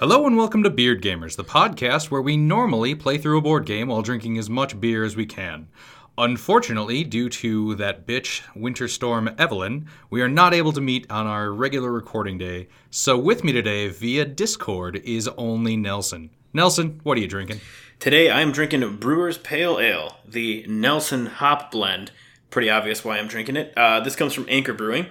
Hello and welcome to Beard Gamers, the podcast where we normally play through a board game while drinking as much beer as we can. Unfortunately, due to that bitch Winter Storm Evelyn, we are not able to meet on our regular recording day. So with me today via Discord is only Nelson. Nelson, what are you drinking? Today I'm drinking Brewer's Pale Ale, the Nelson Hop Blend. Pretty obvious why I'm drinking it. Uh, this comes from Anchor Brewing.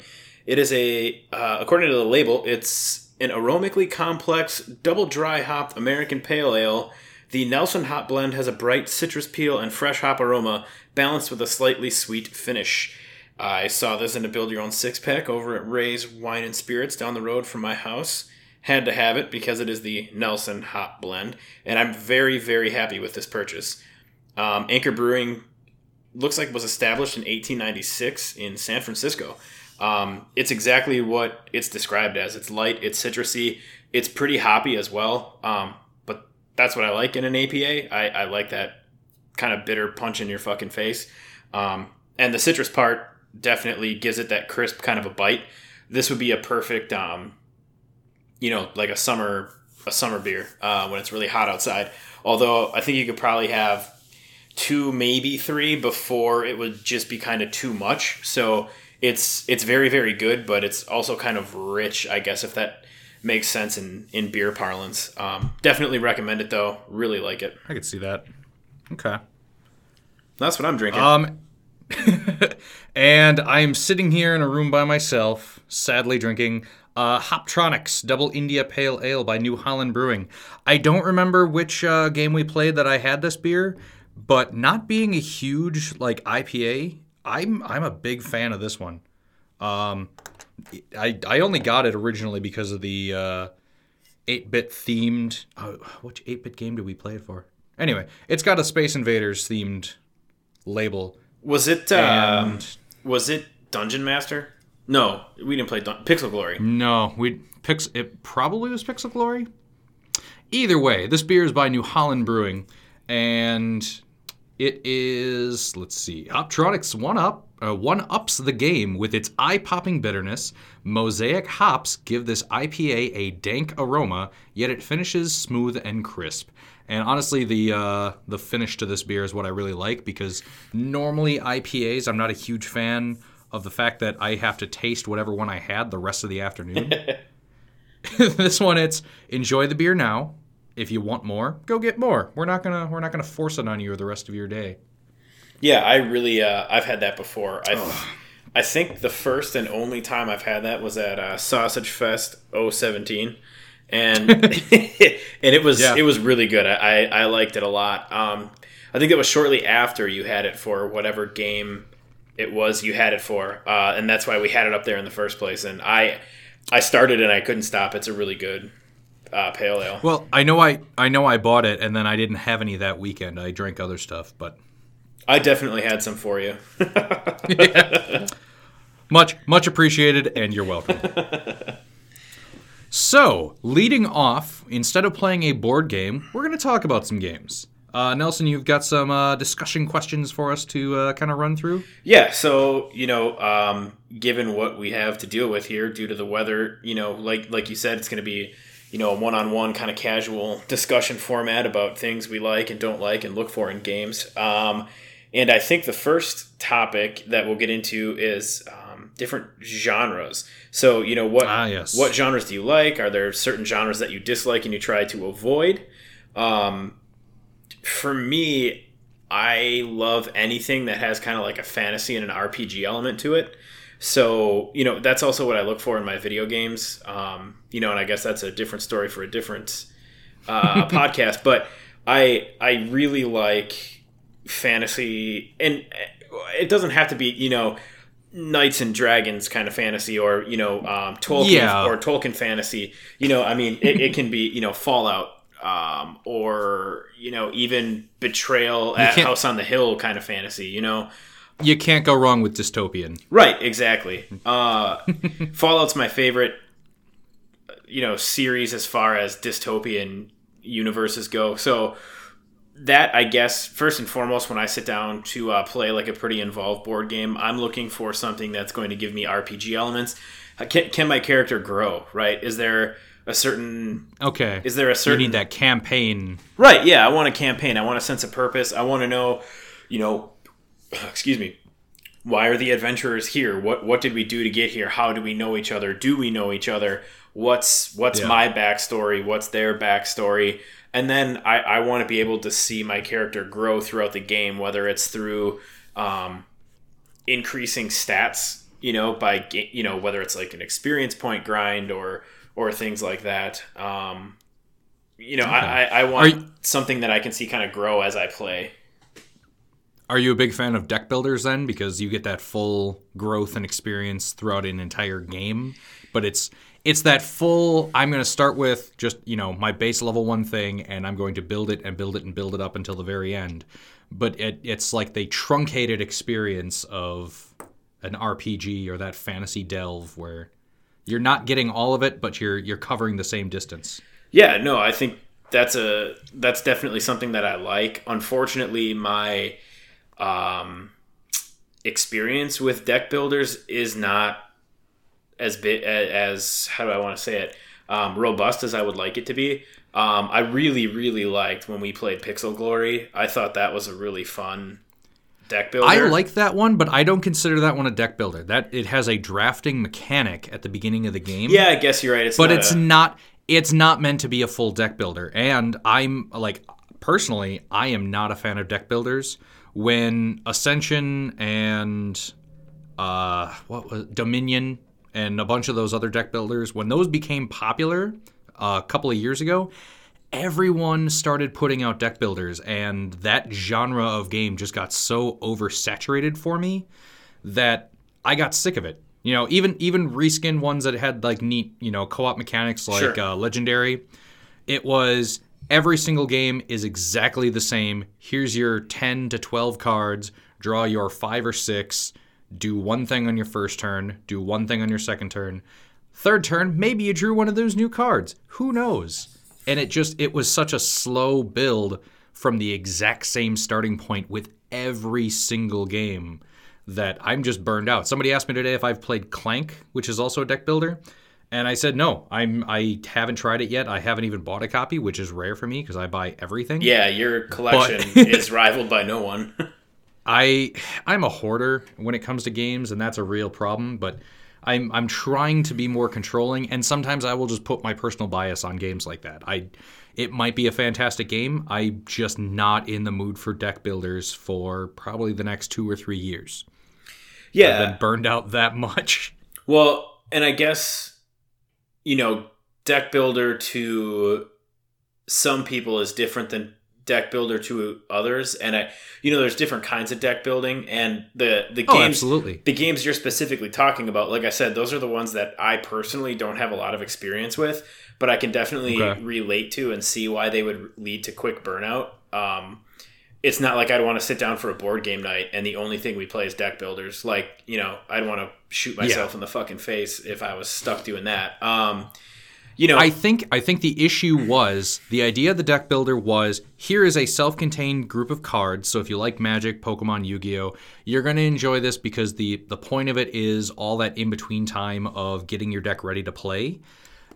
It is a, uh, according to the label, it's an aromically complex, double dry hopped American Pale Ale. The Nelson Hop Blend has a bright citrus peel and fresh hop aroma, balanced with a slightly sweet finish. I saw this in a build your own six pack over at Ray's Wine and Spirits down the road from my house. Had to have it because it is the Nelson Hop Blend, and I'm very, very happy with this purchase. Um, Anchor Brewing looks like was established in 1896 in San Francisco. Um, it's exactly what it's described as. It's light, it's citrusy, it's pretty hoppy as well. Um, but that's what I like in an APA. I, I like that kind of bitter punch in your fucking face. Um, and the citrus part definitely gives it that crisp kind of a bite. This would be a perfect, um, you know, like a summer a summer beer uh, when it's really hot outside. Although I think you could probably have two, maybe three before it would just be kind of too much. So it's it's very very good, but it's also kind of rich, I guess, if that makes sense in in beer parlance. Um, definitely recommend it though. Really like it. I could see that. Okay. That's what I'm drinking. Um, and I'm sitting here in a room by myself, sadly drinking uh, Hoptronix Double India Pale Ale by New Holland Brewing. I don't remember which uh, game we played that I had this beer, but not being a huge like IPA, I'm I'm a big fan of this one. Um, I I only got it originally because of the uh, 8-bit themed. Uh, which 8-bit game did we play it for? Anyway, it's got a Space Invaders themed label. was it uh, was it Dungeon Master? No, we didn't play Dun- Pixel Glory. No, we pix. It probably was Pixel Glory. Either way, this beer is by New Holland Brewing, and it is. Let's see, Hoptronix one up. Uh, one ups the game with its eye-popping bitterness. Mosaic hops give this IPA a dank aroma, yet it finishes smooth and crisp. And honestly, the uh, the finish to this beer is what I really like because normally IPAs, I'm not a huge fan of the fact that I have to taste whatever one I had the rest of the afternoon. this one, it's enjoy the beer now. If you want more, go get more. We're not gonna we're not gonna force it on you the rest of your day. Yeah, I really uh, I've had that before. I I think the first and only time I've had that was at uh, Sausage Fest 017. and and it was Yeah. it was really good. I, I, I liked it a lot. Um, I think it was shortly after you had it for whatever game it was you had it for, uh, and that's why we had it up there in the first place. And I I started and I couldn't stop. It's a really good uh, pale ale. Well, I know I I know I bought it and then I didn't have any that weekend. I drank other stuff, but I definitely had some for you. Much, much appreciated, and you're welcome. so, leading off, instead of playing a board game, we're going to talk about some games. Uh, Nelson, you've got some uh, discussion questions for us to uh, kind of run through. Yeah, so you know, um, given what we have to deal with here due to the weather, you know, like like you said, it's going to be you know a one-on-one kind of casual discussion format about things we like and don't like and look for in games. Um, and I think the first topic that we'll get into is um, different genres. So you know what Ah, yes. what genres do you like? Are there certain genres that you dislike and you try to avoid? Um, for me, I love anything that has kind of like a fantasy and an RPG element to it. So, you know, that's also what I look for in my video games. Um, you know, and I guess that's a different story for a different uh, podcast. But I I really like fantasy, and it doesn't have to be you know knights and dragons kind of fantasy or you know um, Tolkien Yeah. or Tolkien fantasy. You know, I mean, it, it can be you know Fallout um, or you know even Betrayal at House on the Hill kind of fantasy. You know, You can't go wrong with dystopian. right? Exactly. Uh, Fallout's my favorite. You know, series as far as dystopian universes go. So that I guess first and foremost, when I sit down to uh, play like a pretty involved board game, I'm looking for something that's going to give me RPG elements. Uh, Can, can my character grow? Right? Is there a certain Okay. is there a you certain need that campaign. Right, yeah, I want a campaign. I want a sense of purpose. I want to know, you know, excuse me, why are the adventurers here? What what did we do to get here? How do we know each other? Do we know each other? What's what's Yeah. my backstory? What's their backstory? And then I, I want to be able to see my character grow throughout the game, whether it's through um, increasing stats, you know, by you know whether it's like an experience point grind or or things like that. Um, you know, I, I, I want you- something that I can see kind of grow as I play. Are you a big fan of deck builders then? Because you get that full growth and experience throughout an entire game. But it's it's that full I'm gonna start with just, you know, my base level one thing and I'm going to build it and build it and build it up until the very end. But it, it's like the truncated experience of an RPG or that fantasy delve where you're not getting all of it, but you're you're covering the same distance. Yeah, no, I think that's a that's definitely something that I like. Unfortunately, my um, experience with deck builders is not as big as how do I want to say it um, robust as I would like it to be. Um, I really, really liked when we played Pixel Glory. I thought that was a really fun deck builder. I like that one, but I don't consider that one a deck builder. That it has a drafting mechanic at the beginning of the game. Yeah, I guess you're right. It's but not it's a- not it's not meant to be a full deck builder. And I'm like personally, I am not a fan of deck builders. When Ascension and uh what was Dominion and a bunch of those other deck builders, when those became popular uh, a couple of years ago, everyone started putting out deck builders and that genre of game just got so oversaturated for me that I got sick of it. You know, even even reskin ones that had like neat, you know, co-op mechanics like Sure. uh, Legendary. It was every single game is exactly the same. Here's your 10 to 12 cards, draw your 5 or 6, do one thing on your first turn, do one thing on your second turn. Third turn, maybe you drew one of those new cards. Who knows? And it just it was such a slow build from the exact same starting point with every single game that I'm just burned out. Somebody asked me today if I've played Clank, which is also a deck builder, and I said no. I'm I haven't tried it yet. I haven't even bought a copy, which is rare for me because I buy everything. yeah, your collection is rivaled by no one. I I'm a hoarder when it comes to games, and that's a real problem. But I'm I'm trying to be more controlling, and sometimes I will just put my personal bias on games like that. I it might be a fantastic game. I'm just not in the mood for deck builders for probably the next two or three years. yeah, I've been burned out that much. Well, and I guess you know, deck builder to some people is different than deck builder to others, and I, you know, there's different kinds of deck building, and the the Oh, games, absolutely. the games you're specifically talking about, like I said, those are the ones that I personally don't have a lot of experience with, but I can definitely Okay. relate to and see why they would lead to quick burnout. Um, it's not like I'd want to sit down for a board game night and the only thing we play is deck builders. Like, you know, I'd want to shoot myself in the fucking face if I was stuck doing that. Um, you know, I think I think the issue was the idea of the deck builder was here is a self-contained group of cards. So if you like Magic, Pokemon, Yu-Gi-Oh, you're going to enjoy this because the the point of it is all that in between time of getting your deck ready to play.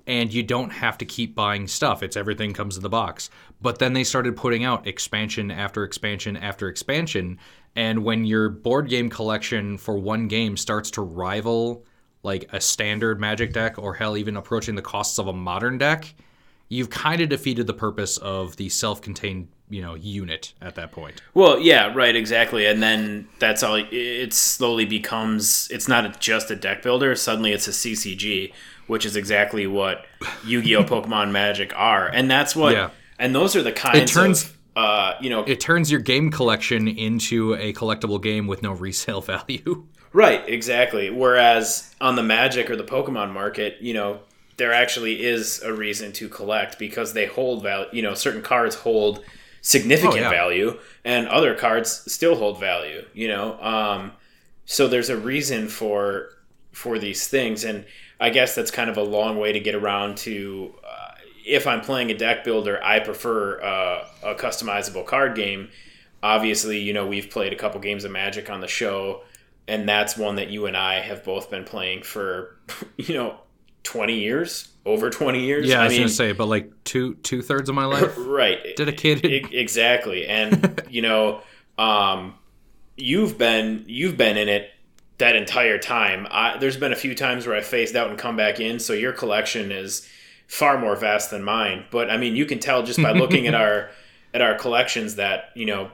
And you don't have to keep buying stuff. It's everything comes in the box. But then they started putting out expansion after expansion after expansion. And when your board game collection for one game starts to rival like a standard magic deck or hell even approaching the costs of a modern deck you've kind of defeated the purpose of the self-contained you know unit at that point Well, yeah, right, exactly. And then that's all it slowly becomes it's not just a deck builder, suddenly it's a CCG, which is exactly what Yu-Gi-Oh, Pokemon, Magic are. And that's what Yeah. and those are the kinds It turns- of uh, you know, it turns your game collection into a collectible game with no resale value Right, exactly. Whereas on the Magic or the Pokemon market, you know, there actually is a reason to collect because they hold value. You know, certain cards hold significant Oh, yeah. value, and other cards still hold value. You know, um, so there's a reason for for these things, and I guess that's kind of a long way to get around to. Uh, if I'm playing a deck builder, I prefer uh, a customizable card game. Obviously, you know we've played a couple games of Magic on the show and that's one that you and I have both been playing for, you know, twenty years, over twenty years. Yeah, I, was gonna say, but like two two thirds of my life, right? Dedicated, E- exactly. And you know, um, you've been you've been in it that entire time. I, there's been a few times where I phased out and come back in, so your collection is far more vast than mine. But I mean, you can tell just by looking at our at our collections that you know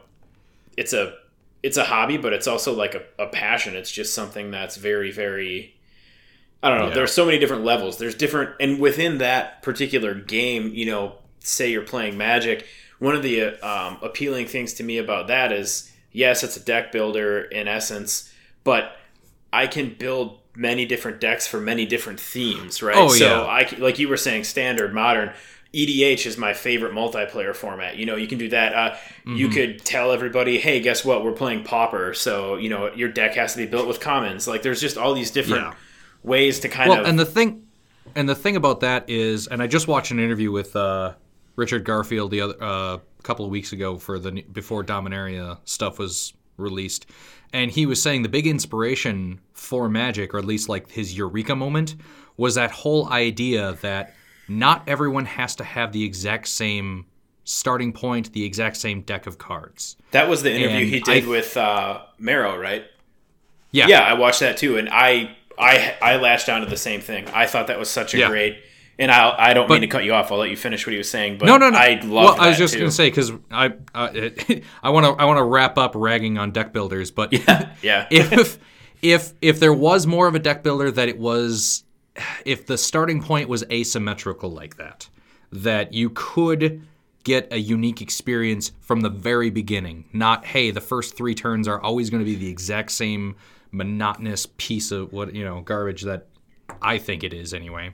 it's a it's a hobby, but it's also like a, a passion. It's just something that's very very I don't know. Yeah. There's so many different levels. There's different, and within that particular game, you know, say you're playing Magic, one of the um, appealing things to me about that is, yes, it's a deck builder in essence, but I can build many different decks for many different themes, right? Oh, so yeah. I, like you were saying, standard, modern. EDH is my favorite multiplayer format. You know, you can do that. Uh, You Mm-hmm. could tell everybody, hey, guess what? We're playing Pauper, so you know your deck has to be built with commons. Like, there's just all these different Yeah. ways to kind well, of and the thing, and the thing about that is, and I just watched an interview with uh, Richard Garfield the other uh, a couple of weeks ago for the before Dominaria stuff was released, and he was saying the big inspiration for Magic, or at least like his eureka moment, was that whole idea that not everyone has to have the exact same starting point, the exact same deck of cards. That was the interview And he did I- with uh, MaRo, right? Yeah, Yeah, I watched that too, and I I I latched onto the same thing. I thought that was such a Yeah. great. And I I don't mean to cut you off. I'll let you finish what he was saying. But no, no, no. I love. Well, I was just too. gonna say because I uh, I want to I want to wrap up ragging on deck builders, but Yeah, yeah. if if if there was more of a deck builder that it was if the starting point was asymmetrical like that that you could get a unique experience from the very beginning not hey the first 3 turns are always going to be the exact same monotonous piece of what you know garbage that I think it is anyway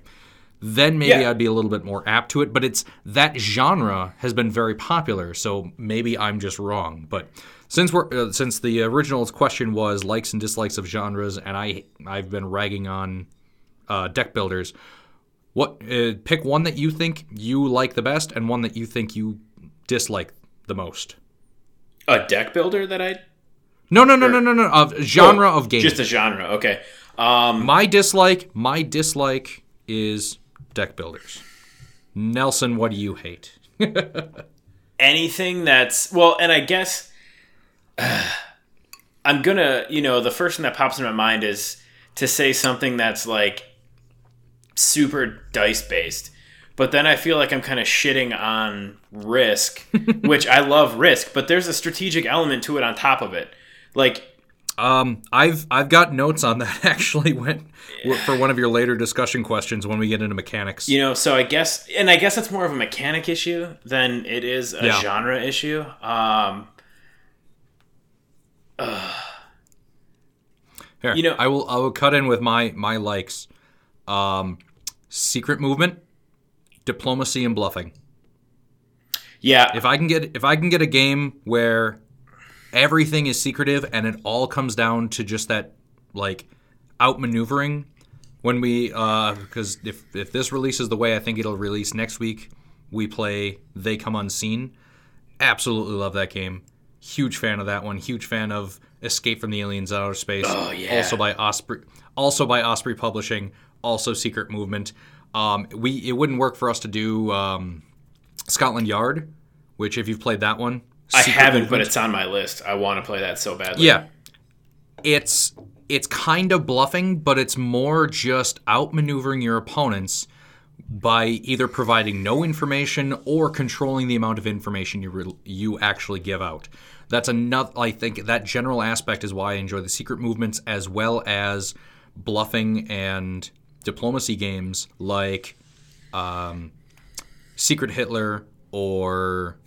then maybe Yeah. I'd be a little bit more apt to it. But it's that genre has been very popular, so maybe I'm just wrong. But since we're uh, since the original question was likes and dislikes of genres, and I I've been ragging on uh, deck builders. What uh, pick one that you think you like the best, and one that you think you dislike the most. a deck builder that I No, no, no, no, no, no. Of genre Oh, of game. Just a genre. Okay. Um, my dislike. My dislike is deck builders. Nelson, what do you hate? anything that's well, and I guess I'm gonna, you know, the first thing that pops in my mind is to say something that's like super dice based. But then I feel like I'm kind of shitting on risk, which I love risk, but there's a strategic element to it on top of it. Like Um, I've I've got notes on that actually when for one of your later discussion questions when we get into mechanics. You know, so I guess, and I guess it's more of a mechanic issue than it is a Yeah. genre issue. Um, Here, you know- I will I will cut in with my my likes. Um, secret movement, diplomacy, and bluffing. yeah, If I can get if I can get a game where everything is secretive and it all comes down to just that like outmaneuvering when we uh because if if this releases the way I think it'll release next week, we play They Come Unseen. Absolutely love that game. Huge fan of that one. Huge fan of Escape from the Aliens Outer Space. Oh, yeah. Also by Osprey also by Osprey Publishing, also Secret Movement. Um, we it wouldn't work for us to do um, Scotland Yard, which if you've played that one, I haven't, but it's on my list. I want to play that so badly. yeah, it's it's kind of bluffing, but it's more just outmaneuvering your opponents by either providing no information or controlling the amount of information you re- you actually give out. That's another. I think that general aspect is why I enjoy the secret movements as well as bluffing and diplomacy games like um, Secret Hitler or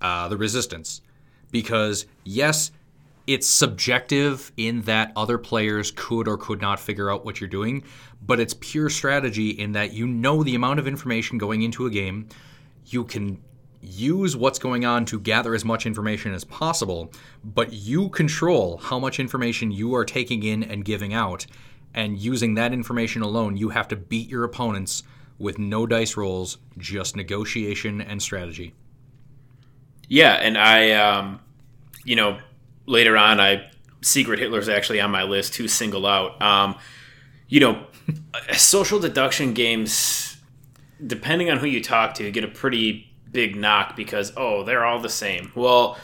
uh, the Resistance, because yes, it's subjective in that other players could or could not figure out what you're doing, but it's pure strategy in that you know the amount of information going into a game. You can use what's going on to gather as much information as possible, but you control how much information you are taking in and giving out. And using that information alone, you have to beat your opponents with no dice rolls, just negotiation and strategy. Yeah, and I, um, you know, later on, I Secret Hitler's actually on my list to single out. Um, you know, social deduction games, depending on who you talk to, get a pretty big knock because oh, they're all the same. Well,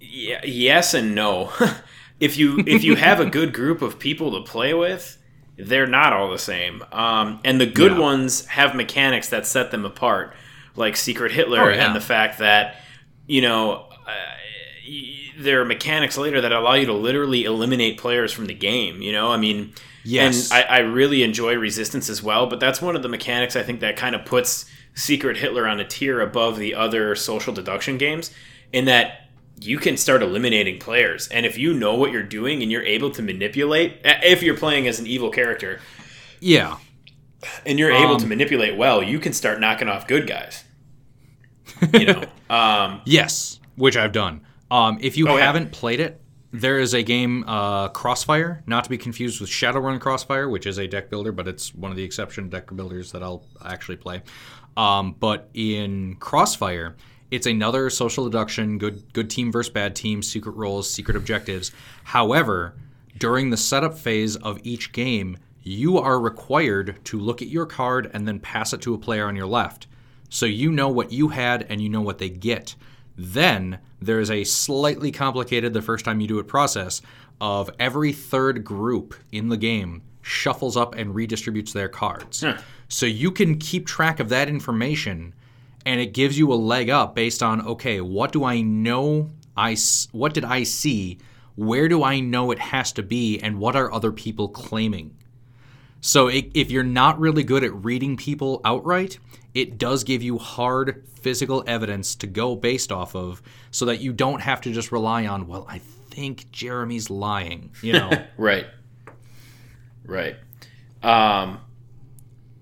y- yes and no. if you if you have a good group of people to play with, they're not all the same. Um, and the good Yeah. ones have mechanics that set them apart, like Secret Hitler Oh, yeah. and the fact that you know. Uh, there are mechanics later that allow you to literally eliminate players from the game. You know, I mean, Yes. and I, I really enjoy Resistance as well, but that's one of the mechanics I think that kind of puts Secret Hitler on a tier above the other social deduction games in that you can start eliminating players. And if you know what you're doing and you're able to manipulate, if you're playing as an evil character yeah. and you're able Um, to manipulate well, you can start knocking off good guys. You know, um, Yes, which I've done. Um, if you Oh, haven't played it, there is a game, uh, Crossfire, not to be confused with Shadowrun Crossfire, which is a deck builder, but it's one of the exception deck builders that I'll actually play. Um, but in Crossfire, it's another social deduction, good good team versus bad team, secret roles, secret objectives. However, during the setup phase of each game, you are required to look at your card and then pass it to a player on your left. So you know what you had and you know what they get. Then there is a slightly complicated the first time you do it process of every third group in the game shuffles up and redistributes their cards. So you can keep track of that information and it gives you a leg up based on okay, what do I know I what did I see? Where do I know it has to be and what are other people claiming? So i if you're not really good at reading people outright, it does give you hard physical evidence to go based off of so that you don't have to just rely on, well, I think Jeremy's lying, you know. Right. Right. Um,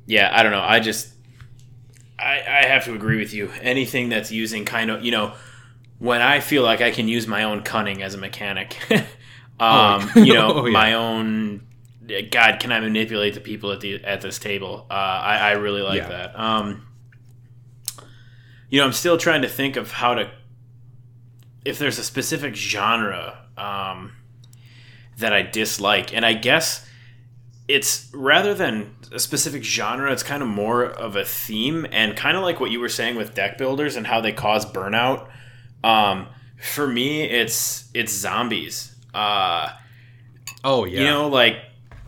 yeah, I don't know. I just, I, I have to agree with you. Anything that's using kind of, you know, when I feel like I can use my own cunning as a mechanic, um, you know, Oh, yeah. my own, God, can I manipulate the people at the at this table? Uh, I, I really like Yeah. that. Um, you know, I'm still trying to think of how to, if there's a specific genre. Um, that I dislike. And I guess it's rather than a specific genre, it's kind of more of a theme and kind of like what you were saying with deck builders and how they cause burnout. Um, for me, it's it's zombies. Uh, oh yeah. you know, like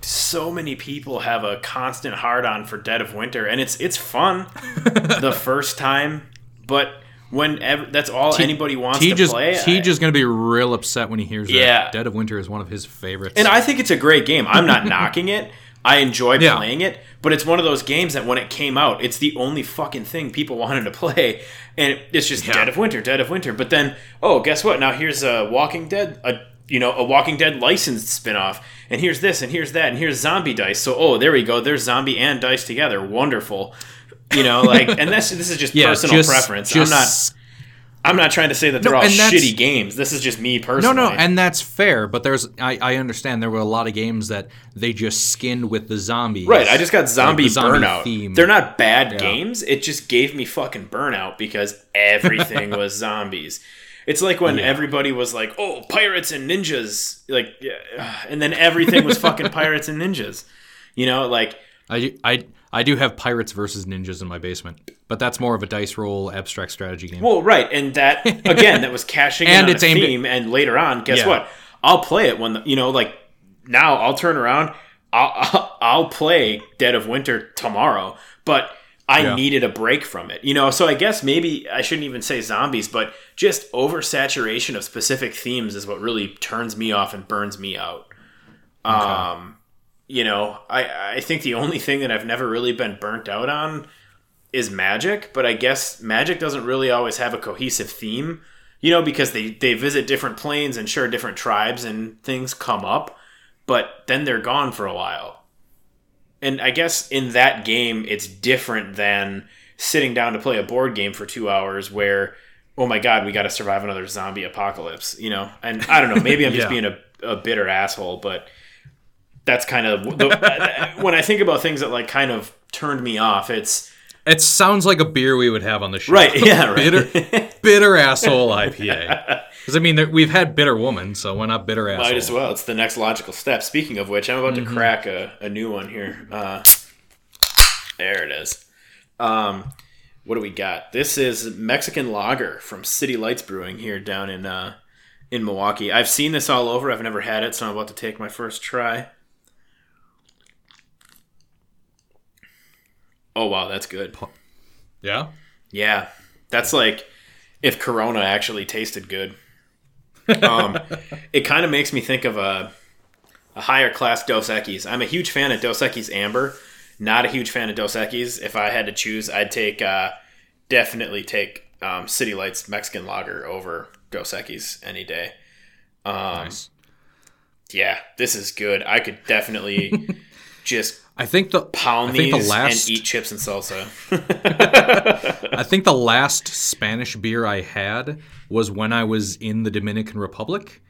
so many people have a constant hard on for Dead of Winter, and it's it's fun the first time, but when ev- that's all anybody wants T to just play. T I- just gonna be real upset when he hears Yeah. that Dead of Winter is one of his favorites. And I think it's a great game. I'm not knocking it. I enjoy Yeah. playing it, but it's one of those games that when it came out, it's the only fucking thing people wanted to play, and it's just Yeah. Dead of Winter, Dead of Winter. But then, oh, guess what? Now here's a Walking Dead, a you know a Walking Dead licensed spinoff, and here's this, and here's that, and here's zombie dice. So oh, there we go. There's zombie and dice together. Wonderful. You know, like, and that's this is just yeah, personal just- preference. just- I'm not. I'm not trying to say that they're No, all shitty games. This is just me personally. no, no, and that's fair. But there's, I, I understand there were a lot of games that they just skinned with the zombies. Right, I just got zombie, the zombie burnout. theme. They're not bad Yeah. games. It just gave me fucking burnout because everything was zombies. It's like when everybody was like, "Oh, pirates and ninjas," like, yeah, and then everything was fucking pirates and ninjas. You know, like I, do- I, I do have pirates versus ninjas in my basement, but that's more of a dice roll abstract strategy game. Well, right, and that again, that was cashing And in it's a at- theme. and later on, guess Yeah. what? I'll play it when the, you know, like now I'll turn around. I'll I'll, I'll play Dead of Winter tomorrow, but I Yeah. needed a break from it. You know, so I guess maybe I shouldn't even say zombies, but just oversaturation of specific themes is what really turns me off and burns me out. Um, you know, I I think the only thing that I've never really been burnt out on is magic, but I guess magic doesn't really always have a cohesive theme, you know, because they, they visit different planes and sure different tribes and things come up, but then they're gone for a while. And I guess in that game, it's different than sitting down to play a board game for two hours where, oh my god, we got to survive another zombie apocalypse, you know? And I don't know, maybe I'm just being a, a bitter asshole, but that's kind of the, when I think about things that like kind of turned me off, it's It sounds like a beer we would have on the show. Right, yeah, right. bitter, bitter asshole IPA. Because I mean, we've had bitter woman, so why not bitter asshole? Might as well. It's the next logical step. Speaking of which, I'm about Mm-hmm. to crack a, a new one here. Uh, there it is. Um, what do we got? This is Mexican lager from City Lights Brewing here down in uh, in Milwaukee. I've seen this all over. I've never had it, so I'm about to take my first try. Oh wow, that's good. Yeah. Yeah, that's like if Corona actually tasted good. Um, it kind of makes me think of a, a higher class Dos Equis. I'm a huge fan of Dos Equis Amber. Not a huge fan of Dos Equis. If I had to choose, I'd take uh, definitely take um, City Lights Mexican Lager over Dos Equis any day. Um, Nice. Yeah, this is good. I could definitely just I think the pound I think the last and eat chips and salsa. I think the last Spanish beer I had was when I was in the Dominican Republic.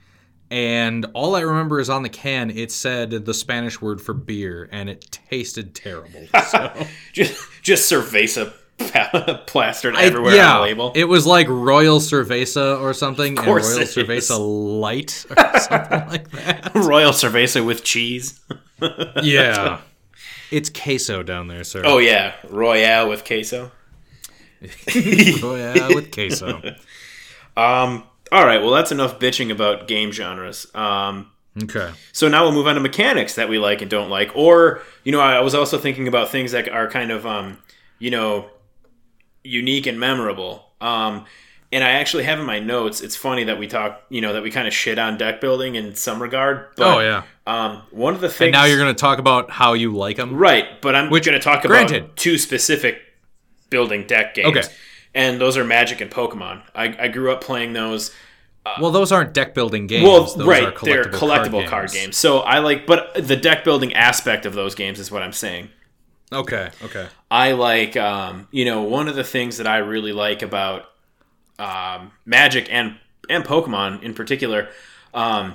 And all I remember is on the can it said the Spanish word for beer and it tasted terrible. So just just cerveza plastered I- everywhere yeah, on the label. It was like Royal Cerveza or something and course Royal Cerveza. Light or something like that. Royal cerveza with cheese. Yeah. It's queso down there, sir. Oh yeah, Royale with queso. Yeah, with queso. Um. All right. Well, that's enough bitching about game genres. Um. Okay. So now we'll move on to mechanics that we like and don't like, or you know, I was also thinking about things that are kind of um, you know, unique and memorable. Um, and I actually have in my notes. It's funny that we talk, you know, that we kind of shit on deck building in some regard. But, oh yeah. Um, one of the things And now you're going to talk about how you like them. right, but I'm Which- going to talk about two specific building deck games. Okay. And those are Magic and Pokemon. I, I grew up playing those. Well, those aren't deck building games. Well, those right, are collectible they're collectible card, games. So I like, but the deck building aspect of those games is what I'm saying. Okay. Okay. I like, um, you know, one of the things that I really like about um, Magic and and Pokemon in particular um,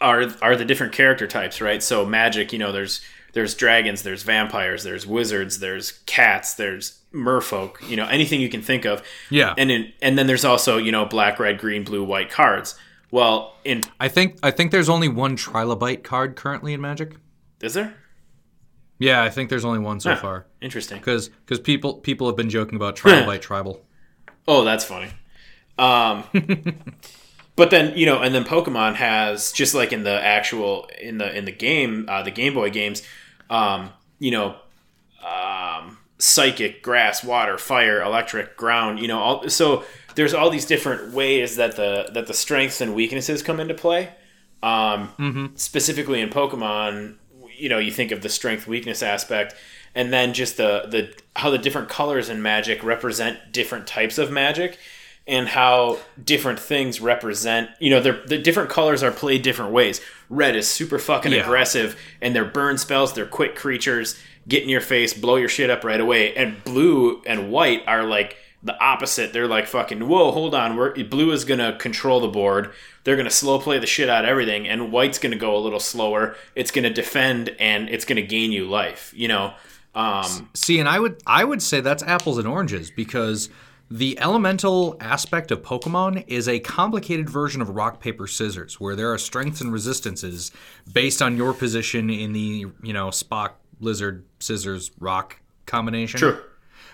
are are the different character types, right? So Magic, you know, there's there's dragons, there's vampires, there's wizards, there's cats, there's merfolk, you know, anything you can think of. Yeah. And in, and then there's also you know black, red, green, blue, white cards. Well, in I think I think there's only one Trilobite card currently in Magic. is there? Yeah, I think there's only one so Huh. far. Interesting. Because people people have been joking about Trilobite Tribal. Oh, that's funny. Um, but then you know, and then Pokemon has just like in the actual in the in the game, uh, the Game Boy games, um, you know, um, psychic, grass, water, fire, electric, ground. You know, all so there's all these different ways that the that the strengths and weaknesses come into play. Um, Specifically in Pokemon, you know, you think of the strength weakness aspect, and then just the the how the different colors in Magic represent different types of Magic, and how different things represent. You know, they're, the different colors are played different ways. Red is super fucking Yeah. aggressive, and they're burn spells. They're quick creatures, get in your face, blow your shit up right away. And blue and white are like the opposite. They're like fucking whoa, hold on. We're, blue is gonna control the board. They're gonna slow play the shit out of everything, and white's gonna go a little slower. It's gonna defend and it's gonna gain you life. You know. Um, See, and I would I would say that's apples and oranges because the elemental aspect of Pokemon is a complicated version of rock paper scissors, where there are strengths and resistances based on your position in the you know Spock lizard scissors rock combination. True.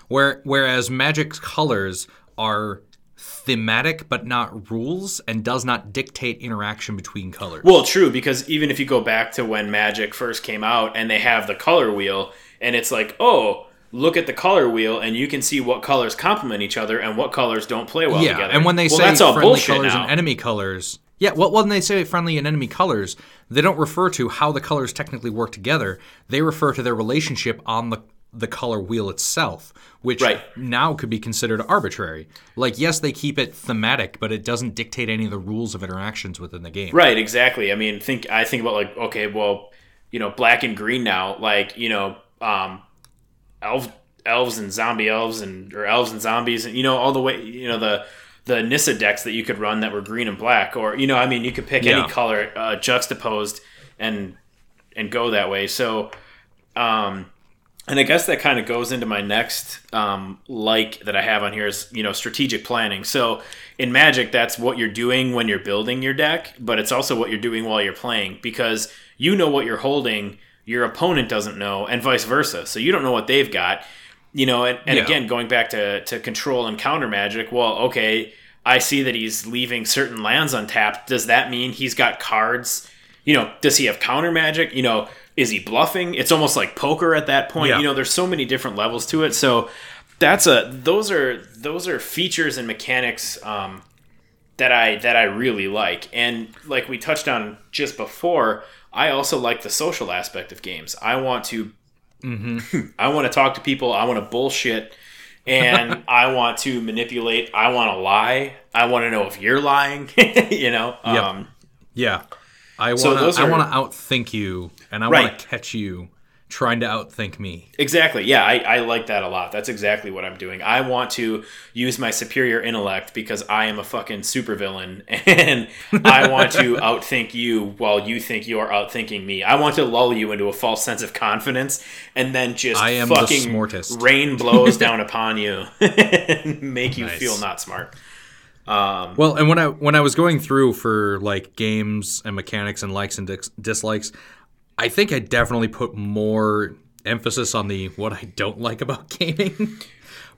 Where whereas Magic's colors are thematic but not rules and does not dictate interaction between colors. Well, true, because even if you go back to when Magic first came out and they have the color wheel, and it's like, oh, look at the color wheel, and you can see what colors complement each other and what colors don't play well yeah, together. and when they well, say that's all friendly colors now. and enemy colors, yeah, well, when they say friendly and enemy colors, they don't refer to how the colors technically work together. They refer to their relationship on the the color wheel itself, which Right. now could be considered arbitrary. Like, yes, they keep it thematic, but it doesn't dictate any of the rules of interactions within the game. Right, exactly. I mean, think I think about like, okay, well, you know, black and green now, like, you know, um elf elves and zombie elves and or elves and zombies and you know, all the way you know, the the Nissa decks that you could run that were green and black, or you know, I mean, you could pick Yeah. any color uh, juxtaposed and and go that way. So, um, and I guess that kind of goes into my next um, like that I have on here is you know strategic planning. So in Magic, that's what you're doing when you're building your deck, but it's also what you're doing while you're playing because you know what you're holding, your opponent doesn't know, and vice versa. So you don't know what they've got. You know, and, and Yeah. again, going back to, to control and counter magic, well, okay, I see that he's leaving certain lands untapped. Does that mean he's got cards? You know, does he have counter magic? You know, is he bluffing? It's almost like poker at that point. Yeah. You know, there's so many different levels to it. So that's a those are those are features and mechanics um, that I that I really like. And like we touched on just before, I also like the social aspect of games. I want to I want to talk to people, I want to bullshit and I want to manipulate, I want to lie. I want to know if you're lying, you know. Yep. Um Yeah. I So want to I want to outthink you and I Right. want to catch you trying to outthink me. Exactly. Yeah, I, I like that a lot. That's exactly what I'm doing. I want to use my superior intellect because I am a fucking supervillain and I want to outthink you while you think you are outthinking me. I want to lull you into a false sense of confidence and then just I am the fucking smartest. rain blows down upon you and make you Nice. feel not smart. Um, Well, and when I when I was going through for like games and mechanics and likes and dis- dislikes, I think I definitely put more emphasis on the what I don't like about gaming.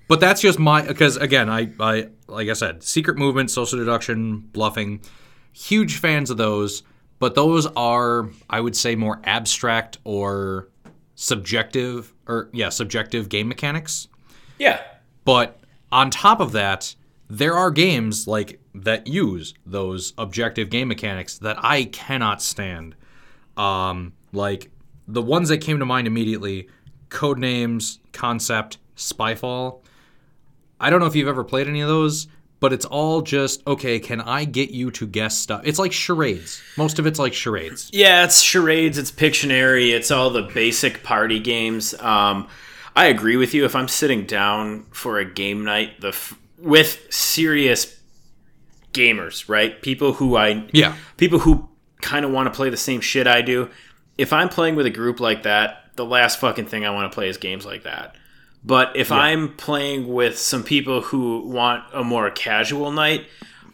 but that's just my because again, I I like I said, secret movement, social deduction, bluffing, huge fans of those, but those are I would say more abstract or subjective or yeah, subjective game mechanics. yeah. But on top of that, there are games like that use those objective game mechanics that I cannot stand. Um, like the ones that came to mind immediately: Codenames, Concept, Spyfall. I don't know if you've ever played any of those, but it's all just okay. Can I get you to guess stuff? It's like charades. Most of it's like charades. Yeah, it's charades, it's Pictionary, it's all the basic party games. Um, I agree with you. If I'm sitting down for a game night, the f- with serious gamers, right? People who I Yeah. people who kind of want to play the same shit I do. If I'm playing with a group like that, the last fucking thing I want to play is games like that. But if I'm playing with some people who want a more casual night,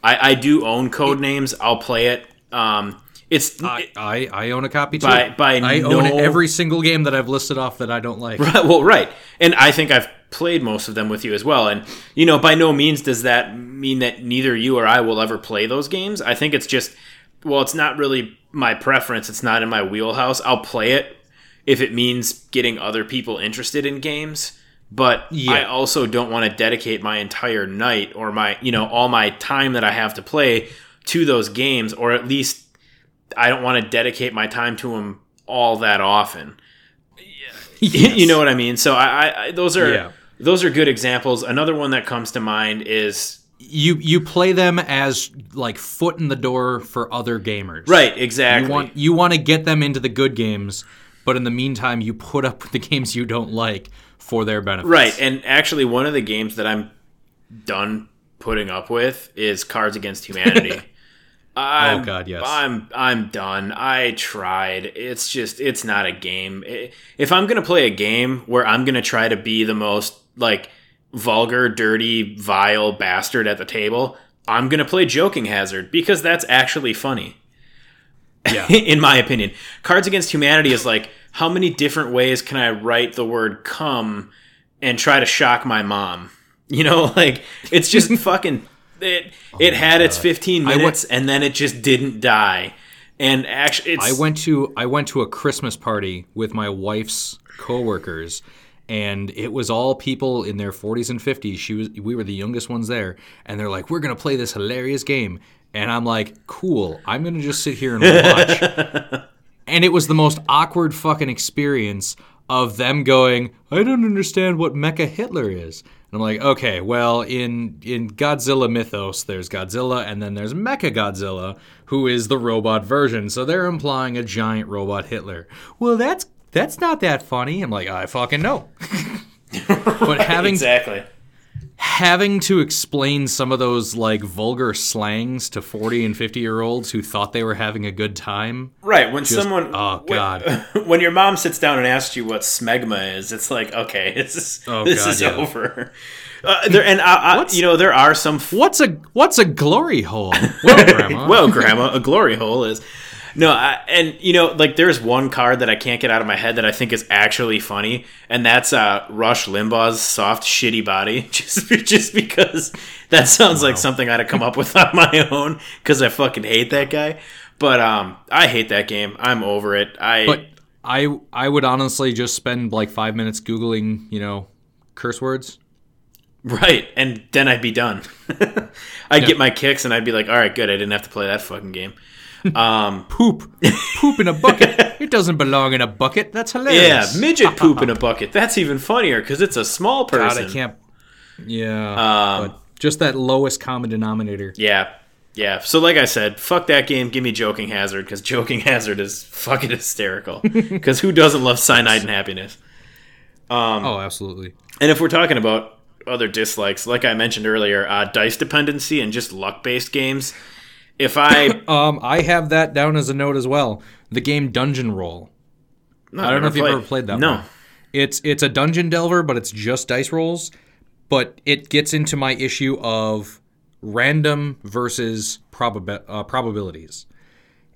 I, I do own Codenames. I'll play it. Um, it's I, I, I own a copy too. By- by I no- own every single game that I've listed off that I don't like. Right, well, right. And I think I've played most of them with you as well. And, you know, by no means does that mean that neither you or I will ever play those games. I think it's just, well, it's not really my preference. It's not in my wheelhouse. I'll play it if it means getting other people interested in games. But I also don't want to dedicate my entire night or my, you know, all my time that I have to play to those games, or at least I don't want to dedicate my time to them all that often. you know what I mean? So I, I, I those are Yeah. those are good examples. Another one that comes to mind is you you play them as like foot in the door for other gamers. right, exactly. You want you want to get them into the good games, but in the meantime, you put up with the games you don't like for their benefit. right, and actually, one of the games that I'm done putting up with is Cards Against Humanity. I'm, Oh, God, yes. I'm I'm done. I tried. It's just it's not a game. If I'm gonna play a game where I'm gonna try to be the most like vulgar, dirty, vile bastard at the table, I'm gonna play Joking Hazard because that's actually funny. Yeah. in my opinion. Cards Against Humanity is like, how many different ways can I write the word come and try to shock my mom? You know, like it's just fucking it oh it had its 15 went- minutes and then it just didn't die. And actually it's I went to I went to a Christmas party with my wife's coworkers and it was all people in their 40s and 50s. She was we were the youngest ones there and they're like, "We're going to play this hilarious game." And I'm like, "Cool. I'm going to just sit here and watch." and it was the most awkward fucking experience of them going, "I don't understand what Mecha Hitler is." And I'm like, "Okay, well, in in Godzilla mythos, there's Godzilla and then there's Mecha Godzilla, who is the robot version. So they're implying a giant robot Hitler. Well, that's that's not that funny." I'm like, "I fucking know." but having exactly. having to explain some of those like vulgar slangs to 40 and 50 year olds who thought they were having a good time. Right. When someone oh, when- God. When, your mom sits down and asks you what smegma is, it's like, okay, this is Oh, this God, is yeah. over. Uh, there and I, I, you know there are some f- What's a what's a glory hole? Well, grandma. well, Grandma, a glory hole is. No, I, and you know, like there's one card that I can't get out of my head that I think is actually funny, and that's uh, Rush Limbaugh's soft, shitty body. Just, just because that sounds like something I'd have come up with on my own, because I fucking hate that guy. But um, I hate that game. I'm over it. I but I I would honestly just spend like five minutes googling, you know, curse words. right, and then I'd be done. I'd get my kicks, and I'd be like, all right, good. I didn't have to play that fucking game. Um, Poop, poop in a bucket. It doesn't belong in a bucket. That's hilarious. yeah, midget poop in a bucket. That's even funnier because it's a small God, person. I can't. Yeah, Um, but just that lowest common denominator. Yeah. Yeah. So like I said, fuck that game. Give me Joking Hazard because Joking Hazard is fucking hysterical. Because who doesn't love cyanide and happiness? Um, oh, absolutely. And if we're talking about other dislikes, like I mentioned earlier, uh, dice dependency and just luck based games. If I Um, I have that down as a note as well. The game Dungeon Roll. No, I don't know if you've ever played that. No. one. It's it's a dungeon delver, but it's just dice rolls. But it gets into my issue of random versus probab- uh, probabilities.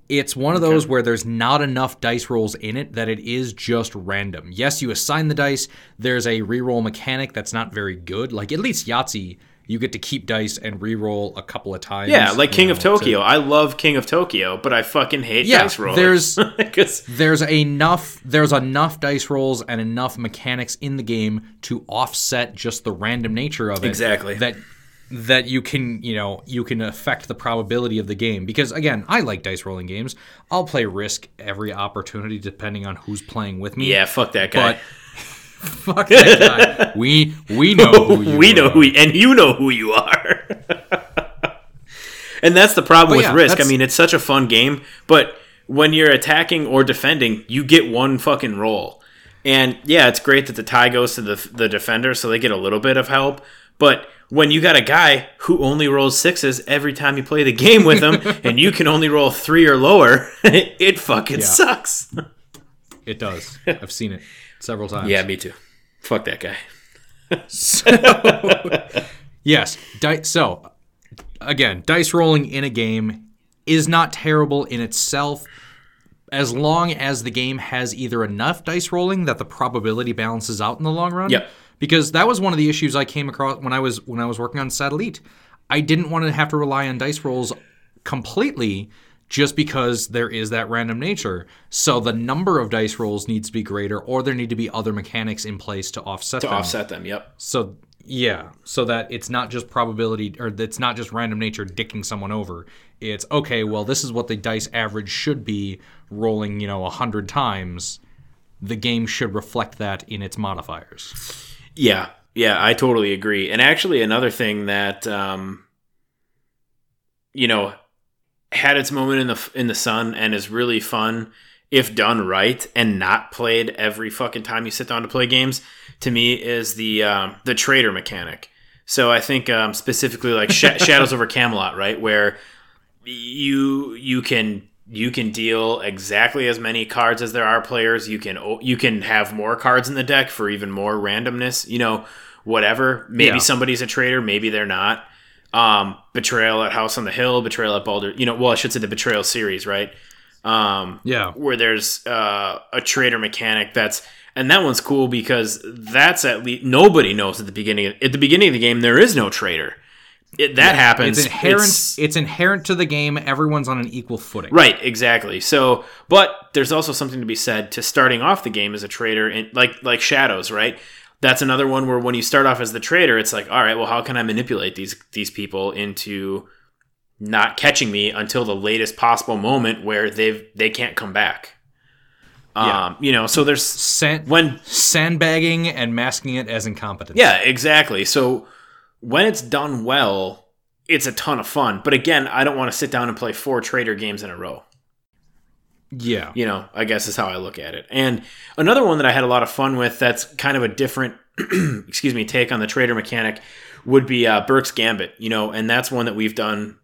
It's one of those where there's not enough dice rolls in it that it is just random. Yes, you assign the dice. There's a reroll mechanic that's not very good. Like at least Yahtzee, you get to keep dice and re-roll a couple of times. Yeah, like King know, of to- Tokyo. I love King of Tokyo, but I fucking hate Yeah, dice rolls. there's- there's enough there's enough dice rolls and enough mechanics in the game to offset just the random nature of it Exactly. that that you can you know you can affect the probability of the game because again i like dice rolling games i'll play risk every opportunity depending on who's playing with me yeah, fuck that guy. but fuck that guy we we know who you we know who, and you know who you are. and that's the problem But with yeah, Risk. I that's- mean, it's such a fun game, but when you're attacking or defending, you get one fucking roll. And yeah, it's great that the tie goes to the the defender, so they get a little bit of help. But when you got a guy who only rolls sixes every time you play the game with him, and you can only roll three or lower, it fucking sucks. it does i've seen it several times Yeah, me too. Fuck that guy. So, yes. Di- so, again, dice rolling in a game is not terrible in itself as long as the game has either enough dice rolling that the probability balances out in the long run. Yep. Because that was one of the issues I came across when I was when I was working on Satellite. I didn't want to have to rely on dice rolls completely just because there is that random nature. So the number of dice rolls needs to be greater or there need to be other mechanics in place to offset To them. offset them, yep. So yeah, so that it's not just probability or it's not just random nature dicking someone over. It's okay, well this is what the dice average should be rolling, you know, a hundred times. The game should reflect that in its modifiers. Yeah, yeah, I totally agree. And actually, another thing that um, you know had its moment in the in the sun and is really fun if done right and not played every fucking time you sit down to play games. To me, is the um, the traitor mechanic. So I think um, specifically like Sh- Shadows over Camelot, right, where you you can you can deal exactly as many cards as there are players. You can you can have more cards in the deck for even more randomness. You know, whatever. Maybe Yeah. somebody's a traitor, maybe they're not. Um, Betrayal at House on the Hill, Betrayal at Baldur. You know, well, I should say the Betrayal series, right? Um, Yeah. where there's uh, a traitor mechanic that's and that one's cool because that's at least nobody knows at the beginning at the beginning of the game there is no traitor it, that happens It's inherent It's- it's inherent to the game. Everyone's on an equal footing. right exactly so but there's also something to be said to starting off the game as a traitor in, like like shadows right that's another one where when you start off as the traitor, it's like all right well how can i manipulate these these people into not catching me until the latest possible moment where they've they can't come back Yeah. um you know so there's Sand, when sandbagging and masking it as incompetence. Yeah, exactly. So when it's done well, it's a ton of fun. But again, I don't want to sit down and play four traitor games in a row. Yeah. You know, I guess is how I look at it. And another one that I had a lot of fun with that's kind of a different excuse me, take on the traitor mechanic would be uh, Burke's Gambit. You know, and that's one that we've done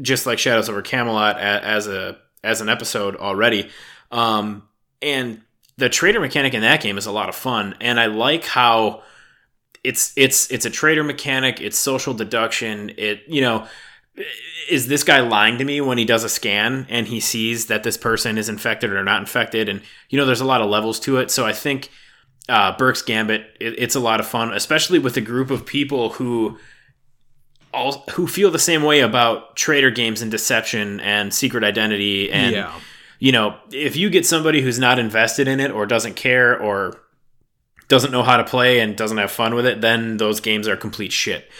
just like Shadows over Camelot as a as an episode already. Um, and the traitor mechanic in that game is a lot of fun, and I like how it's it's it's a traitor mechanic. It's social deduction. It you know is this guy lying to me when he does a scan and he sees that this person is infected or not infected? And you know, there's a lot of levels to it. So I think uh, Burke's Gambit, it, it's a lot of fun, especially with a group of people who all who feel the same way about traitor games and deception and secret identity and yeah. you know if you get somebody who's not invested in it or doesn't care or doesn't know how to play and doesn't have fun with it then those games are complete shit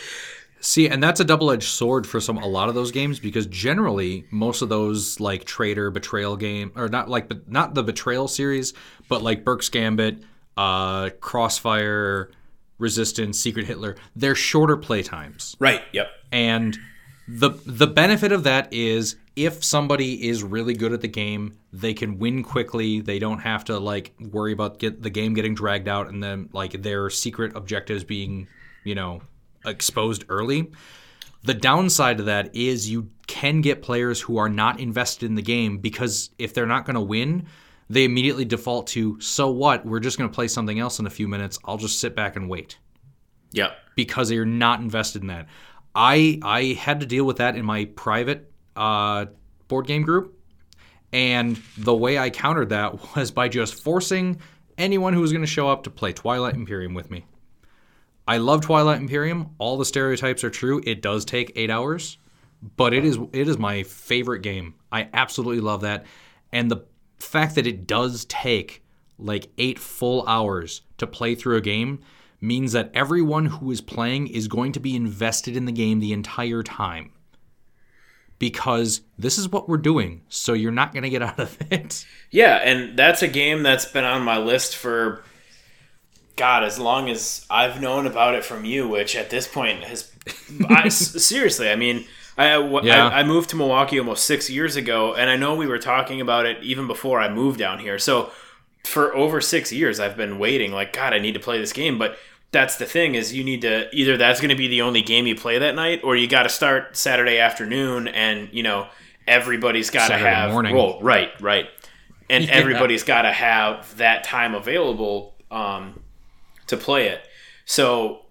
See, and that's a double-edged sword for some a lot of those games because generally most of those like traitor betrayal game or not like but not the betrayal series, but like Burke's Gambit, uh, Crossfire, Resistance, Secret Hitler, they're shorter play times. right yep And the the benefit of that is if somebody is really good at the game, they can win quickly. They don't have to like worry about get the game getting dragged out and then like their secret objectives being, you know, exposed early. The downside of that is you can get players who are not invested in the game because if they're not going to win, they immediately default to so what? We're just going to play something else in a few minutes. I'll just sit back and wait yep because you're not invested in that. I I had to deal with that in my private uh, board game group, and the way I countered that was by just forcing anyone who was going to show up to play Twilight Imperium with me. I love Twilight Imperium. All the stereotypes are true. It does take eight hours, but it is it is my favorite game. I absolutely love that, and the fact that it does take like eight full hours to play through a game means that everyone who is playing is going to be invested in the game the entire time. Because this is what we're doing, so you're not going to get out of it. Yeah, and that's a game that's been on my list for God as long as I've known about it from you, which at this point has I, seriously. I mean, I, Yeah. I I moved to Milwaukee almost six years ago, and I know we were talking about it even before I moved down here. So for over six years, I've been waiting. Like, God, I need to play this game, but. That's the thing is you need to either that's going to be the only game you play that night, or you got to start Saturday afternoon, and you know everybody's got to have morning. roll right, right, and Yeah. everybody's got to have that time available um, to play it. So,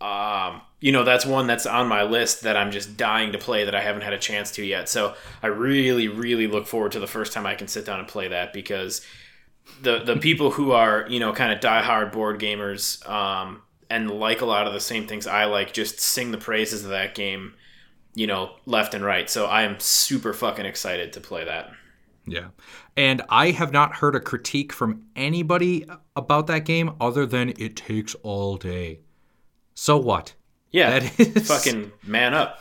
um, you know, that's one that's on my list that I'm just dying to play that I haven't had a chance to yet. So I really, really look forward to the first time I can sit down and play that because the the people who are you know kind of diehard board gamers um, and like a lot of the same things I like just sing the praises of that game, you know, left and right. So I am super fucking excited to play that. Yeah. And I have not heard a critique from anybody about that game other than it takes all day. So what? Yeah, That is- fucking man up,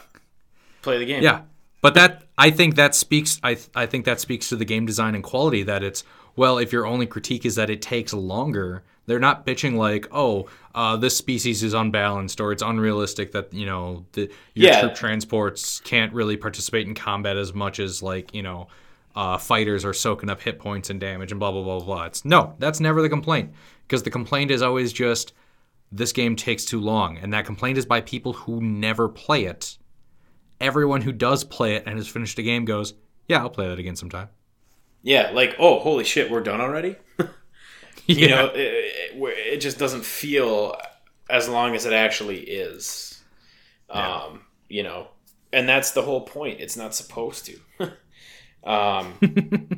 play the game. Yeah. But that I think that speaks I I think that speaks to the game design and quality that it's well if your only critique is that it takes longer they're not bitching like oh uh, this species is unbalanced or it's unrealistic that you know the your Yeah. troop transports can't really participate in combat as much as like you know uh, fighters are soaking up hit points and damage and blah blah blah blah. It's no, that's never the complaint because the complaint is always just this game takes too long, and that complaint is by people who never play it everyone who does play it and has finished a game goes, "Yeah, I'll play that again sometime." Yeah, like oh holy shit, we're done already. You know, it, it, it just doesn't feel as long as it actually is. Um, you know, and that's the whole point. It's not supposed to. um,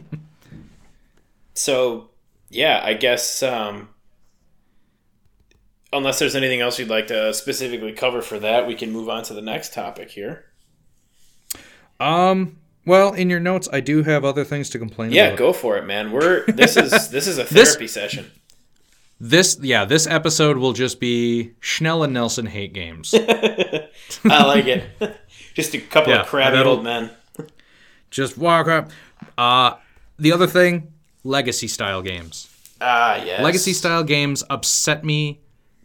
so yeah, I guess um, unless there's anything else you'd like to specifically cover for that, we can move on to the next topic here. Um. Well, in your notes, I do have other things to complain Yeah, about. Yeah, go for it, man. We're this is this is a This- therapy session. This, yeah, this episode will just be Schnell and Nelson hate games. I like it. Just a couple Yeah, of crabby old men. Just walk up. Uh, the other thing, legacy style games. Ah, yes. Legacy style games upset me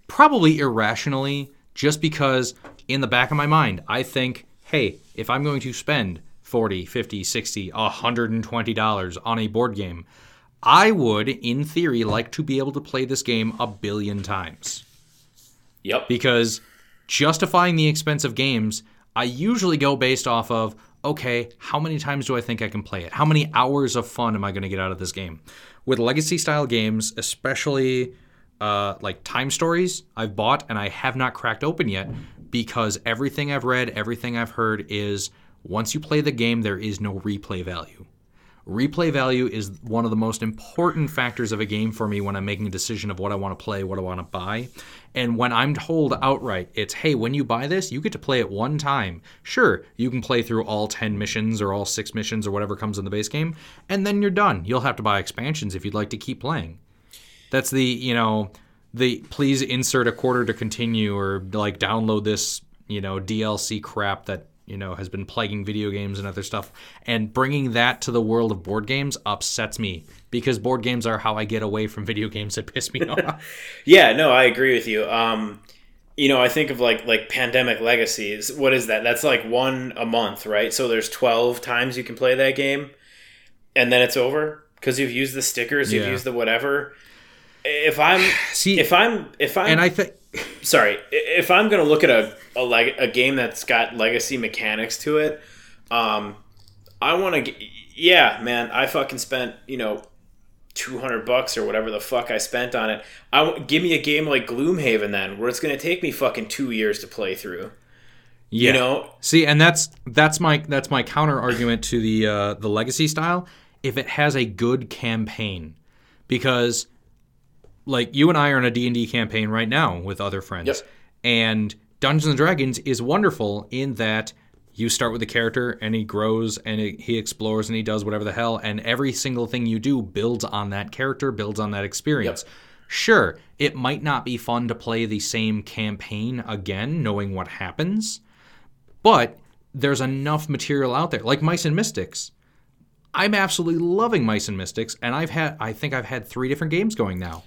probably irrationally just because in the back of my mind I think, hey, if I'm going to spend 40, 50, 60, 120 dollars on a board game, I would in theory like to be able to play this game a billion times Yep. because justifying the expense of games, I usually go based off of okay, how many times do I think I can play it? How many hours of fun am I going to get out of this game? With legacy style games, especially uh, like time stories, I've bought and I have not cracked open yet because everything I've read, everything I've heard is once you play the game, there is no replay value. Replay value is one of the most important factors of a game for me when I'm making a decision of what I want to play, what I want to buy. And when I'm told outright, it's hey, when you buy this, you get to play it one time. Sure, you can play through all 10 missions or all 6 missions or whatever comes in the base game, and then you're done. You'll have to buy expansions if you'd like to keep playing. That's the, you know, the please insert a quarter to continue or like download this, you know, DLC crap that you know has been plaguing video games and other stuff. And bringing that to the world of board games upsets me because board games are how i get away from video games that piss me off. Yeah no i agree with you. Um you know i think of like like pandemic legacies what is that? That's like one a month right? So there's 12 times you can play that game and then it's over? Because you've used the stickers you've Yeah. used the whatever. If i'm See, if i'm if i'm and i think sorry, if I'm gonna look at a a, leg- a game that's got legacy mechanics to it, um, I want to. Yeah, man, I fucking spent you know. 200 bucks or whatever the fuck I spent on it. I w- give me a game like Gloomhaven then where it's going to take me fucking 2 years to play through. yeah. You know, See, and that's that's my that's my counter argument to the uh, the legacy style. If it has a good campaign, because like you and I are in a D and D campaign right now with other friends, Yep. and Dungeons and Dragons is wonderful in that you start with a character and he grows and he he explores and he does whatever the hell, and every single thing you do builds on that character, builds on that experience. Sure, it might not be fun to play the same campaign again, knowing what happens, but there's enough material out there, like Mice and Mystics. I'm absolutely loving Mice and Mystics, and I've had I think I've had three different games going now.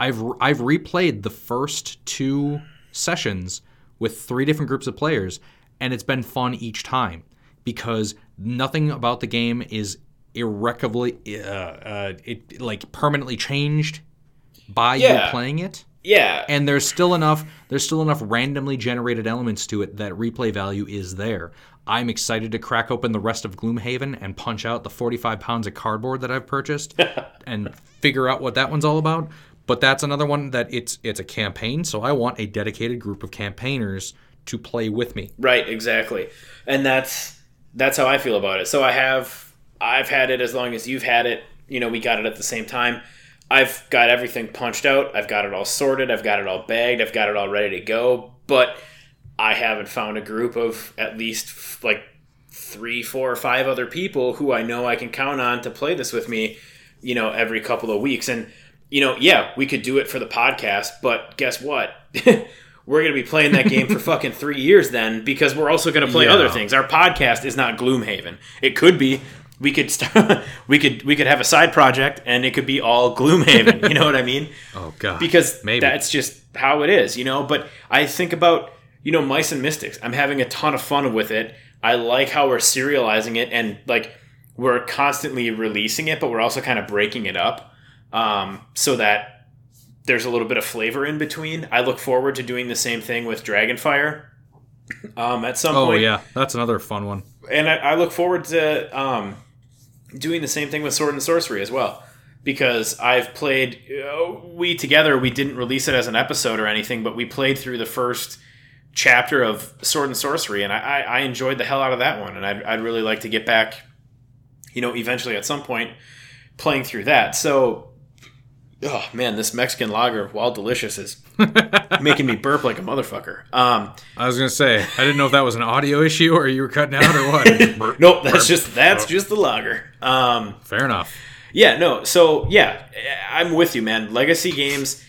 I've I've replayed the first two sessions with three different groups of players, and it's been fun each time because nothing about the game is irrecoverably uh, uh, it like permanently changed by you playing it. Yeah. and there's still enough there's still enough randomly generated elements to it that replay value is there. I'm excited to crack open the rest of gloomhaven and punch out the 45 pounds of cardboard that i've purchased and figure out what that one's all about but that's another one that it's it's a campaign so i want a dedicated group of campaigners to play with me Right, exactly. And that's that's how I feel about it. So I have I've had it as long as you've had it. You know, we got it at the same time. I've got everything punched out. I've got it all sorted. I've got it all bagged. I've got it all ready to go. But I haven't found a group of at least like three, four, or five other people who I know I can count on to play this with me. You know, every couple of weeks. And you know, yeah, we could do it for the podcast. But guess what? we're going to be playing that game for fucking three years then because we're also going to play Yeah. other things. Our podcast is not Gloomhaven. It could be. We could start. We could. We could have a side project, and it could be all Gloomhaven. You know what I mean? oh god Because maybe that's just how it is. You know. But I think about you know Mice and Mystics. I'm having a ton of fun with it. I like how we're serializing it, and like we're constantly releasing it, but we're also kind of breaking it up um, so that there's a little bit of flavor in between. I look forward to doing the same thing with Dragonfire um, at some oh point. Oh yeah that's another fun one And I, I look forward to um, doing the same thing with Sword and Sorcery as well. Because I've played, uh, we together, we didn't release it as an episode or anything, but we played through the first chapter of Sword and Sorcery, and I, I, I enjoyed the hell out of that one. And I'd, I'd really like to get back, you know, eventually at some point playing through that. So, oh man, this Mexican lager, while delicious, is making me burp like a motherfucker. Um, i was gonna say i didn't know if that was an audio issue or you were cutting out or what nope, that's just that's just the lager. Um, fair enough Yeah, no. So yeah, I'm with you, man. Legacy games,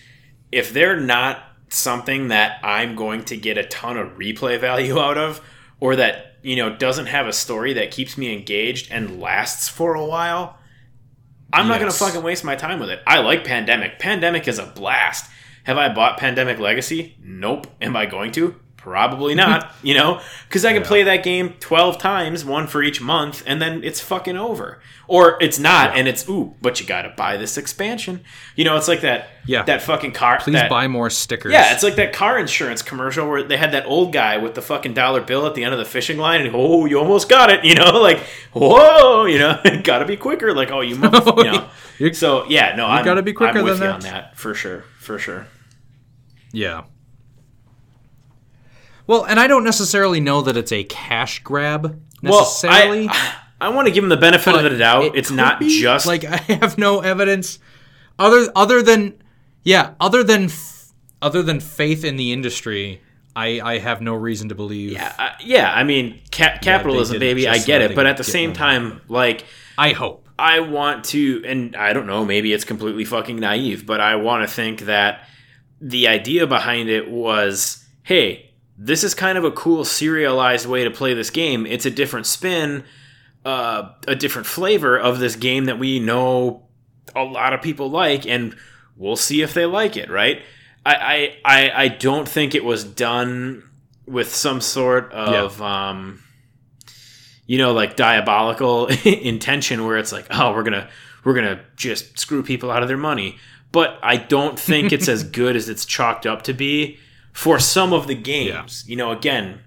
if they're not something that I'm going to get a ton of replay value out of, or that you know doesn't have a story that keeps me engaged and lasts for a while, I'm not gonna fucking waste my time with it. I like Pandemic. Pandemic is a blast. Have I bought Pandemic Legacy? Nope. Am I going to? Probably not, you know, because I can play that game 12 times, one for each month, and then it's fucking over. Or it's not, and it's, ooh, but you gotta buy this expansion. You know, it's like that, Yeah. that fucking car. Please that, buy more stickers. Yeah, it's like that car insurance commercial where they had that old guy with the fucking dollar bill at the end of the fishing line, and oh, you almost got it, you know, like whoa, you know, gotta be quicker, like oh, you, mother- oh, you know. So yeah, no, I'm, gotta be quicker I'm with than you that. on that for sure, for sure. Yeah. Well, and I don't necessarily know that it's a cash grab necessarily. Well, I, I want to give him the benefit of the doubt. it It's not be. just like I have no evidence other other than yeah, other than other than faith in the industry. I, I have no reason to believe. Yeah, uh, yeah. I mean, ca- capitalism, it baby. I get it, but at the same time, like I hope. I want to, and I don't know, maybe it's completely fucking naive, but I want to think that the idea behind it was, hey, this is kind of a cool serialized way to play this game. It's a different spin, uh, a different flavor of this game that we know a lot of people like, and we'll see if they like it, right? I, I, I, I don't think it was done with some sort of um, you know like diabolical intention where it's like oh we're gonna we're gonna just screw people out of their money but i don't think it's as good as it's chalked up to be for some of the games you know again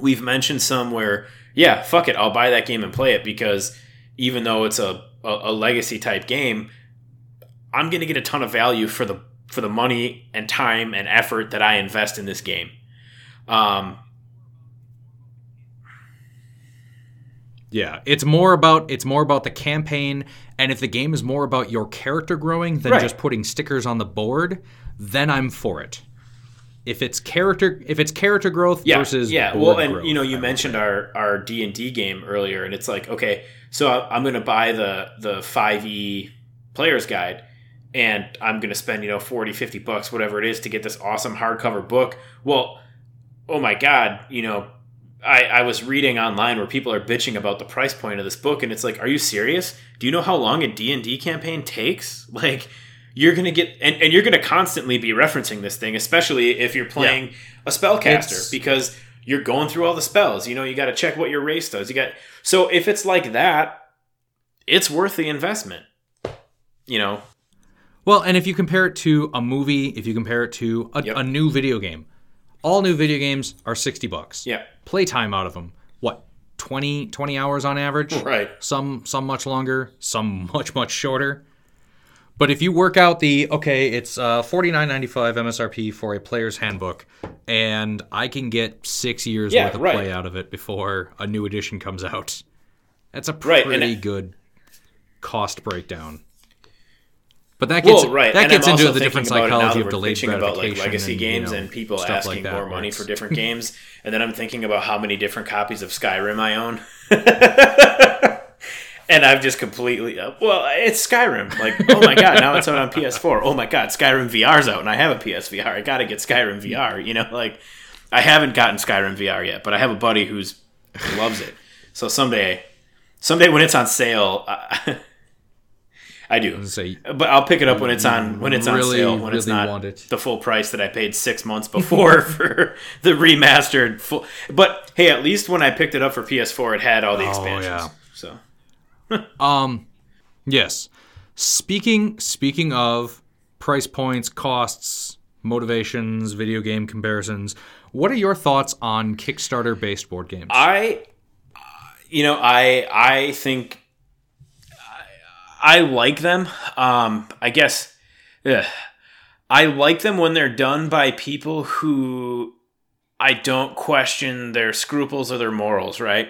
we've mentioned some where yeah fuck it i'll buy that game and play it because even though it's a, a, a legacy type game i'm gonna get a ton of value for the for the money and time and effort that i invest in this game um, Yeah, it's more about it's more about the campaign, and if the game is more about your character growing than Right. just putting stickers on the board, then I'm for it. If it's character, if it's character growth yeah, versus yeah. Well, and growth, you know, you will mentioned our our D and D game earlier, and it's like, okay, so I- I'm going to buy the the five E player's guide, and I'm going to spend you know 40, 50 bucks, whatever it is, to get this awesome hardcover book. Well, oh my god, you know. I, I was reading online where people are bitching about the price point of this book, and it's like, are you serious? Do you know how long a D and D campaign takes? Like, you're gonna get, and, and you're gonna constantly be referencing this thing, especially if you're playing a spellcaster, It's- because you're going through all the spells. You know, you got to check what your race does. You got so if it's like that, it's worth the investment. You know, Well, and if you compare it to a movie, if you compare it to a, Yep. a new video game, all new video games are sixty bucks. yeah, Playtime out of them, what 20, 20 hours on average? right. Some some much longer, some much much shorter. But if you work out the okay, it's uh, forty nine ninety five MSRP for a player's handbook, and I can get six years Yeah, worth of right. play out of it before a new edition comes out. That's a pretty it- good cost breakdown. But that gets well, right. that and gets I'm into the different thinking about it now psychology of delayed bitching about like legacy and, games you know, and people asking like that, more money for different games, and then I'm thinking about how many different copies of Skyrim I own. And I've just completely uh, well, it's Skyrim. Like, oh my god, now it's out on PS4. Oh my god, Skyrim VR's out, and I have a PSVR. I got to get Skyrim VR. You know, like I haven't gotten Skyrim VR yet, but I have a buddy who's who loves it. So someday, someday when it's on sale, I, I do. say But I'll pick it up when it's on when it's on sale when it's not it. the full price that I paid six months before for the remastered full. But hey, at least when I picked it up for PS4, it had all the expansions. yeah. Um, yes. Speaking speaking of price points, costs, motivations, video game comparisons, what are your thoughts on Kickstarter based board games? I, you know, I I think I, I like them. Um, I guess ugh. I like them when they're done by people who I don't question their scruples or their morals, right?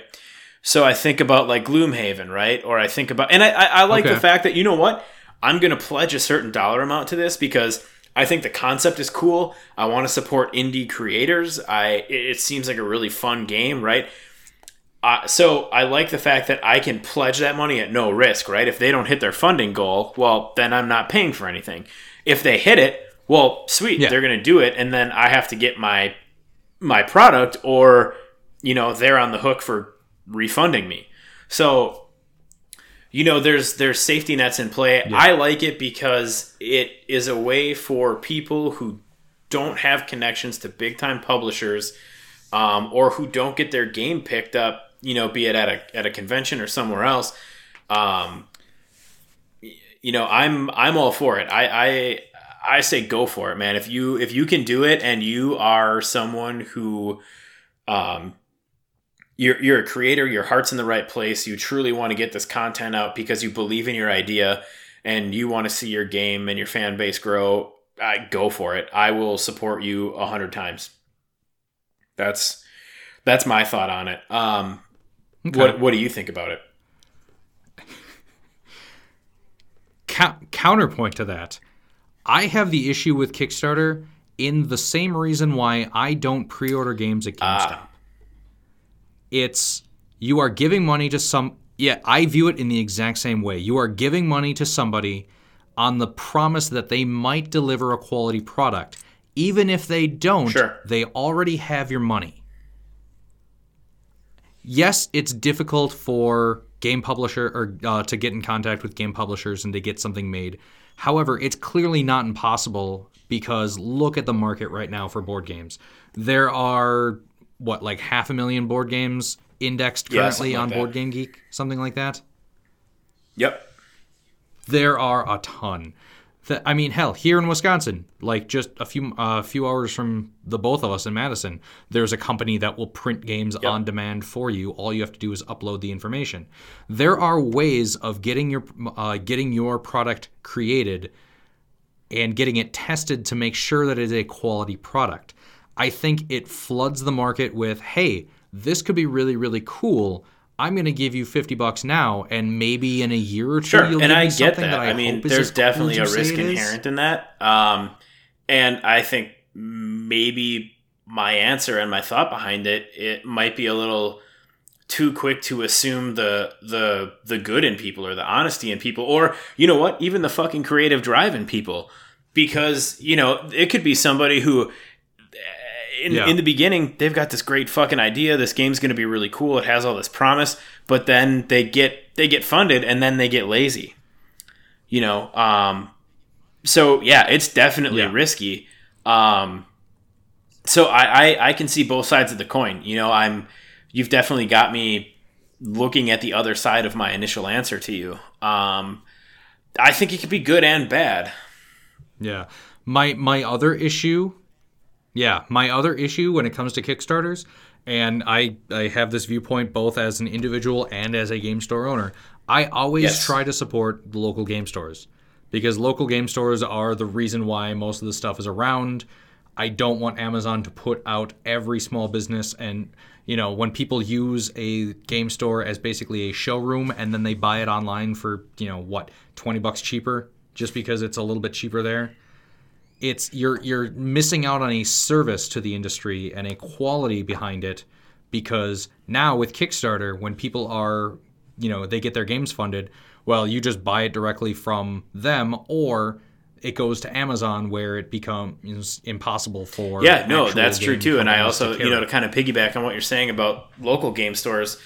So I think about like Gloomhaven, right? Or I think about, and I, I, I like Okay. the fact that you know what, I'm going to pledge a certain dollar amount to this because I think the concept is cool. I want to support indie creators. I it, seems like a really fun game, right? Uh, so I like the fact that I can pledge that money at no risk, right? If they don't hit their funding goal, well, then I'm not paying for anything. If they hit it, well, sweet, Yeah. they're going to do it, and then I have to get my my product, or you know, they're on the hook for refunding me. So, you know, there's there's safety nets in play. I like it because it is a way for people who don't have connections to big time publishers um, or who don't get their game picked up, you know, be it at a at a convention or somewhere else, um, you know, I'm I'm all for it. I, I I say go for it, man. If you if you can do it and you are someone who um you're you're a creator, your heart's in the right place, you truly want to get this content out because you believe in your idea and you want to see your game and your fan base grow, I go for it. I will support you a hundred times. That's that's my thought on it. Um, Okay. what what do you think about it? Counterpoint to that, I have the issue with Kickstarter in the same reason why I don't pre-order games at GameStop. It's you are giving money to some. Yeah, I view it in the exact same way. You are giving money to somebody on the promise that they might deliver a quality product. Even if they don't, Sure. they already have your money. Yes, it's difficult for game publisher or uh, to get in contact with game publishers and to get something made. However, it's clearly not impossible because look at the market right now for board games. There are what like half a million board games indexed currently like on that. Board Game Geek, something like that. Yep. There are a ton. Th- I mean, hell, here in Wisconsin, like just a few uh, few hours from the both of us in Madison, there's a company that will print games on demand for you. All you have to do is upload the information. There are ways of getting your uh, getting your product created and getting it tested to make sure that it is a quality product. I think it floods the market with, hey, this could be really, really cool. I'm going to give you 50 bucks now, and maybe in a year or two, Sure, you'll and I get that. that I, I, mean, there's as cool definitely a risk inherent in that. Um, and I think maybe my answer and my thought behind it, it might be a little too quick to assume the the the good in people or the honesty in people or you know what even the fucking creative drive in people because you know it could be somebody who in, Yeah. in the beginning they've got this great fucking idea. This game's going to be really cool. It has all this promise. But then they get they get funded and then they get lazy. You know um so yeah it's definitely Yeah. risky. Um so I, I i can see both sides of the coin. You know i'm you've definitely got me looking at the other side of my initial answer to you. Um i think it could be good and bad. Yeah. My my other issue, yeah, my other issue when it comes to Kickstarters, and I I have this viewpoint both as an individual and as a game store owner. I always Yes. try to support the local game stores because local game stores are the reason why most of the stuff is around. I don't want Amazon to put out every small business and you know when people use a game store as basically a showroom and then they buy it online for you know what 20 bucks cheaper just because it's a little bit cheaper there it's you're you're missing out on a service to the industry and a quality behind it because now with Kickstarter when people are you know they get their games funded well you just buy it directly from them or it goes to Amazon where it becomes impossible for Yeah, no, that's true too. And I also, you know, to kind of piggyback on what you're saying about local game stores,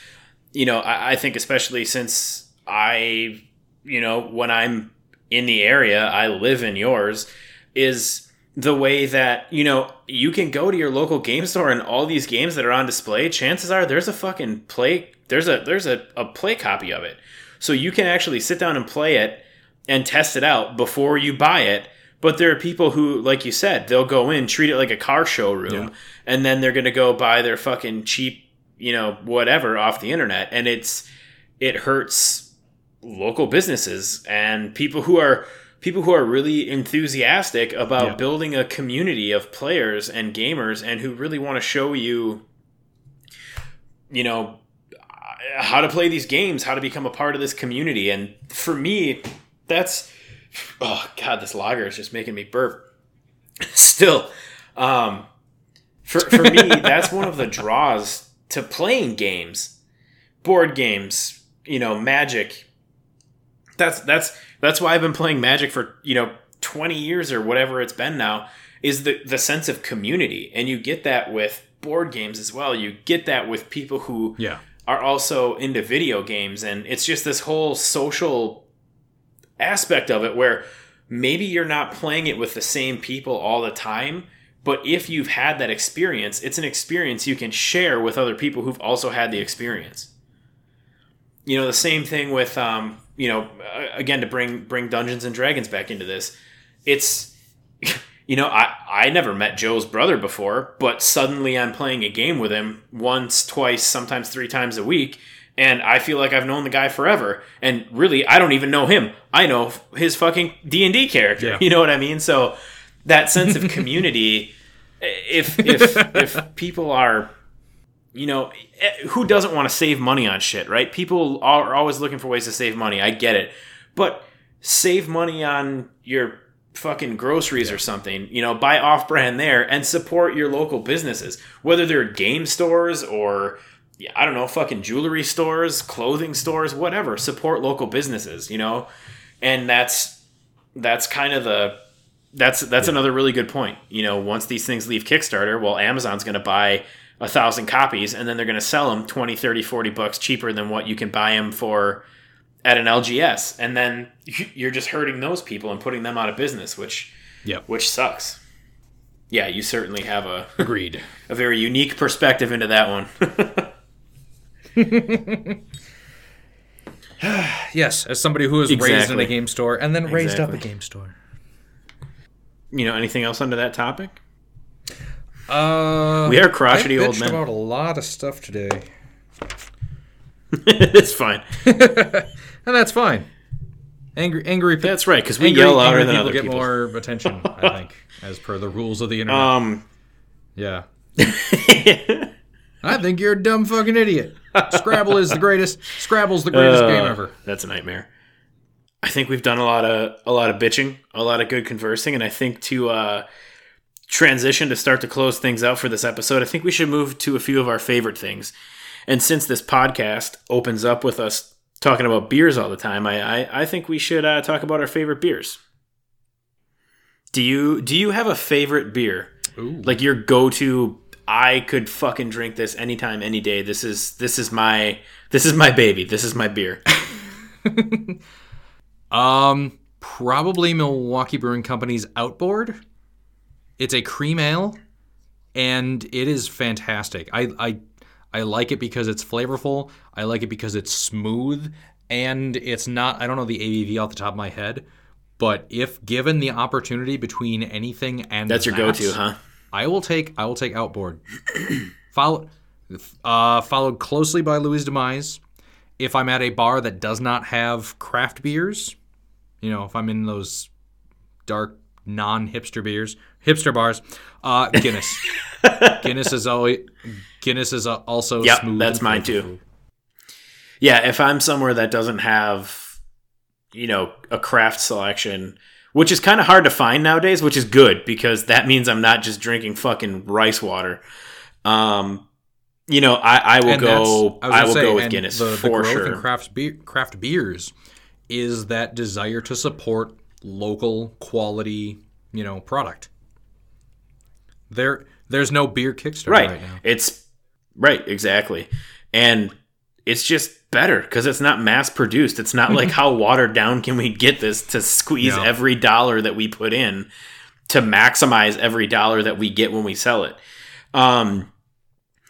you know, I, I think especially since I, you know, when I'm in the area, I live in yours, is the way that, you know, you can go to your local game store and all these games that are on display, chances are there's a fucking play there's a there's a, a play copy of it. So you can actually sit down and play it and test it out before you buy it. But there are people who, like you said, they'll go in, treat it like a car showroom, Yeah. and then they're going to go buy their fucking cheap, you know, whatever off the internet, and it's it hurts local businesses and people who are people who are really enthusiastic about Yeah. building a community of players and gamers and who really want to show you you know how to play these games, how to become a part of this community. And for me, that's oh god, this lager is just making me burp. Still, um, for for me, that's one of the draws to playing games, board games. You know, Magic. That's that's that's why I've been playing Magic for you know twenty years or whatever it's been now. Is the the sense of community, and you get that with board games as well. You get that with people who yeah are also into video games and it's just this whole social aspect of it where maybe you're not playing it with the same people all the time But if you've had that experience, it's an experience you can share with other people who've also had the experience. You know, the same thing with, um, you know, again to bring bring Dungeons and Dragons back into this, it's, you know, I I never met Joe's brother before, but suddenly I'm playing a game with him once, twice, sometimes three times a week, and I feel like I've known the guy forever. And really, I don't even know him. I know his fucking D and D character. Yeah. You know what I mean? So that sense of community, if if if people are, you know, eh, who doesn't want to save money on shit, right? People are always looking for ways to save money. I get it, but save money on your fucking groceries or something you know buy off brand there and support your local businesses whether they're game stores or yeah, I don't know, fucking jewelry stores, clothing stores, whatever. Support local businesses, you know, and that's that's kind of the that's that's another really good point. You know, once these things leave Kickstarter, well, Amazon's going to buy a thousand copies and then they're going to sell them 20, 30, 40 bucks cheaper than what you can buy them for at an LGS, and then you're just hurting those people and putting them out of business, which Yep. which sucks. Yeah, you certainly have a Agreed. a very unique perspective into that one. Yes, as somebody who was raised in a game store and then raised up a game store. you know, anything else under that topic? Uh, We are crotchety old men. about a lot of stuff today, it's fine. and that's fine. Angry, angry. pe- That's right, because we angry, yell louder than people other get people. more attention. I think, as per the rules of the internet. Um, yeah. I think you're a dumb fucking idiot. Scrabble is the greatest. Scrabble's the greatest uh, game ever. That's a nightmare. I think we've done a lot of a lot of bitching, a lot of good conversing, and I think to uh, transition to start to close things out for this episode, I think we should move to a few of our favorite things. And since this podcast opens up with us talking about beers all the time, I I, I think we should uh, talk about our favorite beers. Do you do you have a favorite beer? Ooh. like your go-to i could fucking drink this anytime any day this is this is my this is my baby this is my beer Um, probably Milwaukee Brewing Company's Outboard. It's a cream ale, and it is fantastic. I I I like it because it's flavorful. I like it because it's smooth, and it's not. I don't know the ABV off the top of my head, but if given the opportunity between anything and that's your go-to huh I will take I will take Outboard. Follow, uh, followed closely by Louie's Demise. If I'm at a bar that does not have craft beers, you know, if I'm in those dark non-hipster beers, hipster bars, uh, Guinness. Guinness is always Guinness is also Yep, smooth. that's mine too. yeah if i'm somewhere that doesn't have you know a craft selection which is kind of hard to find nowadays which is good because that means i'm not just drinking fucking rice water um you know i, I will And go I, i, will say, go with guinness The, the for growth sure in craft beer, craft beers is that desire to support local quality, you know, product. There, there's no beer Kickstarter right, right, now. it's right exactly and it's just better because it's not mass produced it's not like how watered down can we get this to squeeze No. every dollar that we put in to maximize every dollar that we get when we sell it um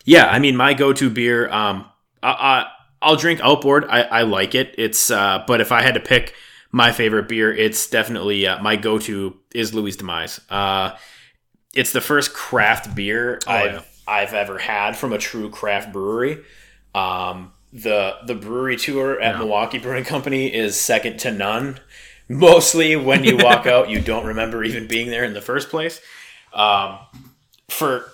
yeah i mean my go-to beer um I, I, i'll drink outboard I, I like it it's uh but if i had to pick my favorite beer it's definitely uh, my go-to is louie's demise uh it's the first craft beer I've yeah. I've ever had from a true craft brewery. Um, the the brewery tour at Milwaukee Brewing Company is second to none. Mostly when you walk out, you don't remember even being there in the first place. Um, for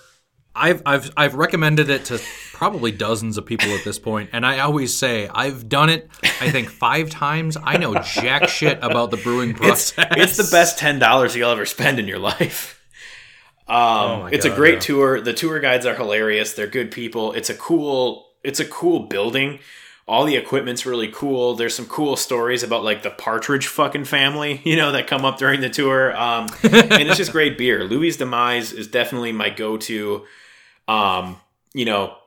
I've I've I've recommended it to probably dozens of people at this point, and I always say I've done it. I think five times. I know jack shit about the brewing process. it's the best ten dollars you'll ever spend in your life. Um, my it's a great yeah. tour. The tour guides are hilarious. They're good people. It's a cool. It's a cool building. All the equipment's really cool. There's some cool stories about like the Partridge fucking family, you know, that come up during the tour. Um, and it's just great beer. Louie's Demise is definitely my go-to. Um, you know,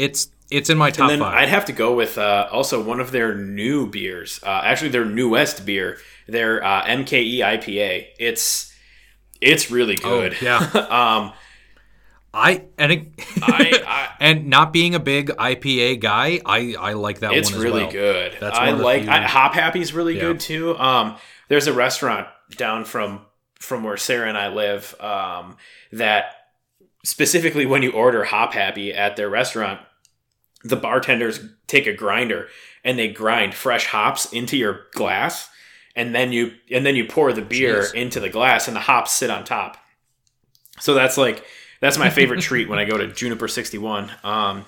It's it's in my top and then five. I'd have to go with uh, also one of their new beers. Uh, actually, their newest beer, their uh, MKE IPA. It's It's really good. yeah. um, I and it, I, I and not being a big IPA guy, I I like that it's one as really well. good. That's I like few- I, Hop Happy's really Yeah. good too. Um, there's a restaurant down from from where Sarah and I live um, that specifically when you order Hop Happy at their restaurant, the bartenders take a grinder and they grind fresh hops into your glass, and then you and then you pour the beer Jeez. into the glass, and the hops sit on top. So that's like that's my favorite treat when I go to Juniper Sixty One. Um,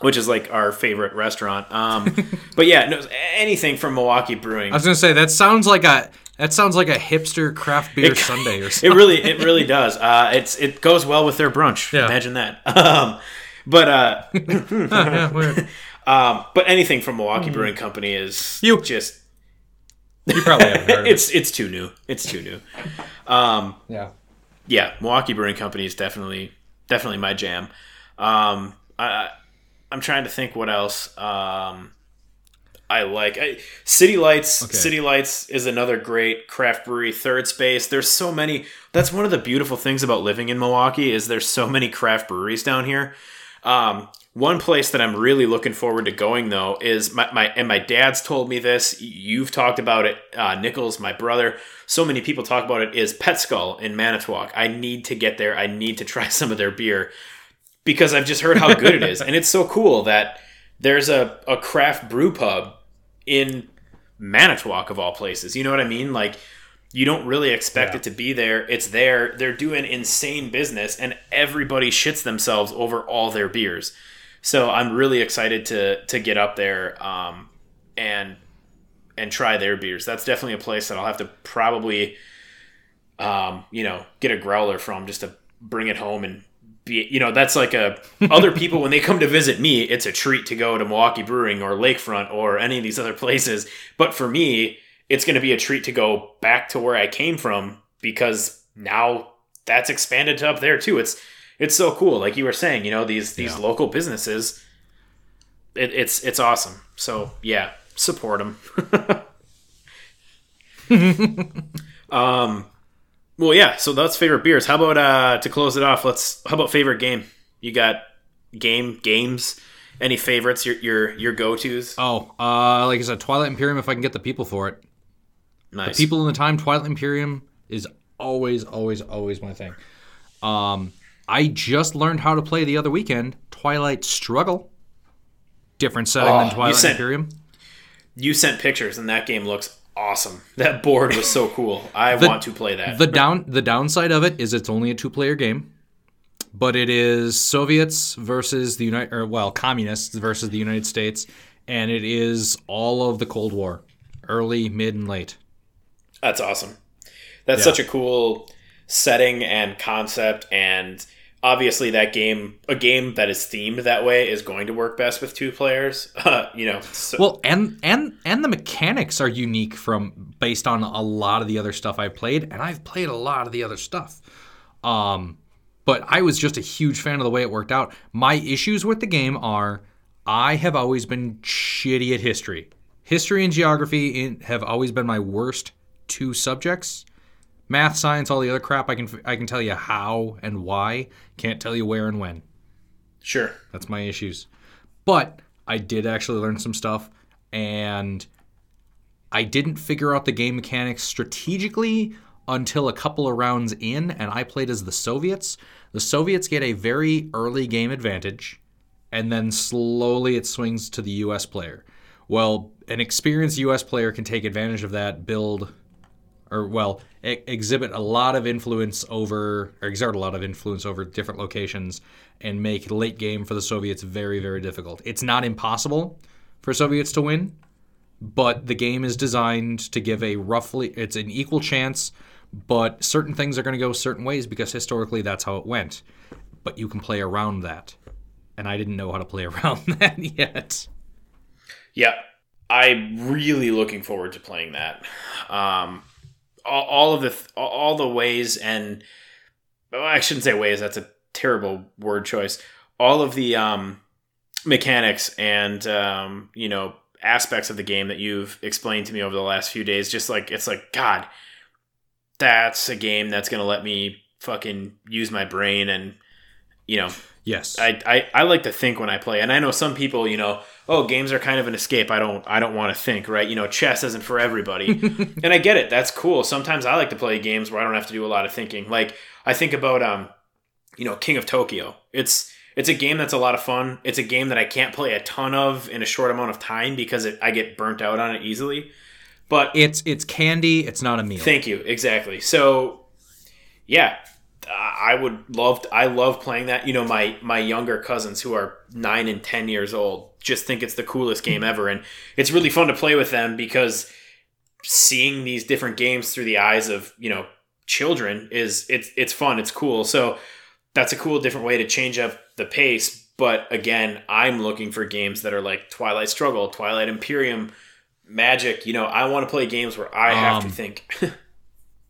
which is like our favorite restaurant. Um, but yeah, no, anything from Milwaukee Brewing. I was gonna say that sounds like a that sounds like a hipster craft beer It- Sunday or It something. really, it really does. Uh, it's it goes well with their brunch. Yeah. Imagine that. Um, but uh, Yeah, um, but anything from Milwaukee Brewing Company is Hmm. You- just you probably haven't heard of it. it's it's too new. It's too new. Um, Yeah. yeah, Milwaukee Brewing Company is definitely definitely my jam. Um, I, I'm trying to think what else um, I like. I, City Lights. Okay. City Lights is another great craft brewery. Third Space. There's so many. That's one of the beautiful things about living in Milwaukee is there's so many craft breweries down here. Um, one place that I'm really looking forward to going though is my, my and my dad's told me this. You've talked about it, uh, Nichols, my brother. So many people talk about it. Is Pet Skull in Manitowoc? I need to get there. I need to try some of their beer because I've just heard how good it is, and it's so cool that there's a, a craft brew pub in Manitowoc of all places. You know what I mean? Like you don't really expect Yeah. it to be there. It's there. They're doing insane business, and everybody shits themselves over all their beers. So I'm really excited to to get up there um, and and try their beers. That's definitely a place that I'll have to probably um, you know get a growler from just to bring it home and be you know that's like a other people when they come to visit me it's a treat to go to Milwaukee Brewing or Lakefront or any of these other places but for me it's going to be a treat to go back to where I came from because now that's expanded to up there too. It's it's so cool. Like you were saying you know these these Yeah. local businesses it, it's it's awesome. So yeah support them um well yeah so that's favorite beers. How about uh to close it off let's how about favorite game? You got game games? Any favorites your your your go-to's? Oh, uh, like I said, Twilight Imperium. If I can get the people for it, nice people in the time. Twilight Imperium is always, always, always my thing. Um, I just learned how to play the other weekend. Twilight Struggle. Different setting Oh, than you Twilight sent- Imperium. you sent pictures and that game looks awesome that board was so cool i want to play that The down the downside of it is it's only a two player game, but it is Soviets versus the United or well communists versus the United States, and it is all of the Cold War, early, mid, and late. That's awesome. That's Yeah. such a cool setting and concept and obviously that game a game that is themed that way is going to work best with two players. Uh, you know. So, Well, and and and the mechanics are unique from based on a lot of the other stuff I've played, and I've played a lot of the other stuff. Um, but I was just a huge fan of the way it worked out. My issues with the game are I have always been shitty at history. History and geography have always been my worst two subjects. Math, science, all the other crap I can I can tell you how and why, can't tell you where and when. sure. That's my issues. But I did actually learn some stuff, and I didn't figure out the game mechanics strategically until a couple of rounds in, and I played as the Soviets. The Soviets get a very early game advantage, and then slowly it swings to the US player. Well, an experienced US player can take advantage of that, build or well, e- exhibit a lot of influence over, or exert a lot of influence over different locations, and make late game for the Soviets very, very difficult. It's not impossible for Soviets to win, but the game is designed to give a roughly, it's an equal chance, but certain things are going to go certain ways because historically that's how it went. But you can play around that, and I didn't know how to play around that yet. Yeah. I'm really looking forward to playing that. Um, all, all of the th- all the ways and well, I shouldn't say ways. That's a terrible word choice. All of the um, mechanics and um, you know aspects of the game that you've explained to me over the last few days, just like it's like God, that's a game that's to let me fucking use my brain and you know Yes. I, I, I like to think when I play, and I know some people, you know, oh, games are kind of an escape. I don't I don't want to think, right? You know, chess isn't for everybody, and I get it. That's cool. Sometimes I like to play games where I don't have to do a lot of thinking. Like I think about um, you know, King of Tokyo. It's it's a game that's a lot of fun. It's a game that I can't play a ton of in a short amount of time because it, I get burnt out on it easily. But it's it's candy. It's not a meal. Thank you. Exactly. So, yeah, I would love. To, I love playing that. You know, my my younger cousins who are nine and ten years old just think it's the coolest game ever, and it's really fun to play with them because seeing these different games through the eyes of you know children is it's it's fun. It's cool. So that's a cool different way to change up the pace. But again, I'm looking for games that are like Twilight Struggle, Twilight Imperium, Magic. You know, I want to play games where I have Um, to think.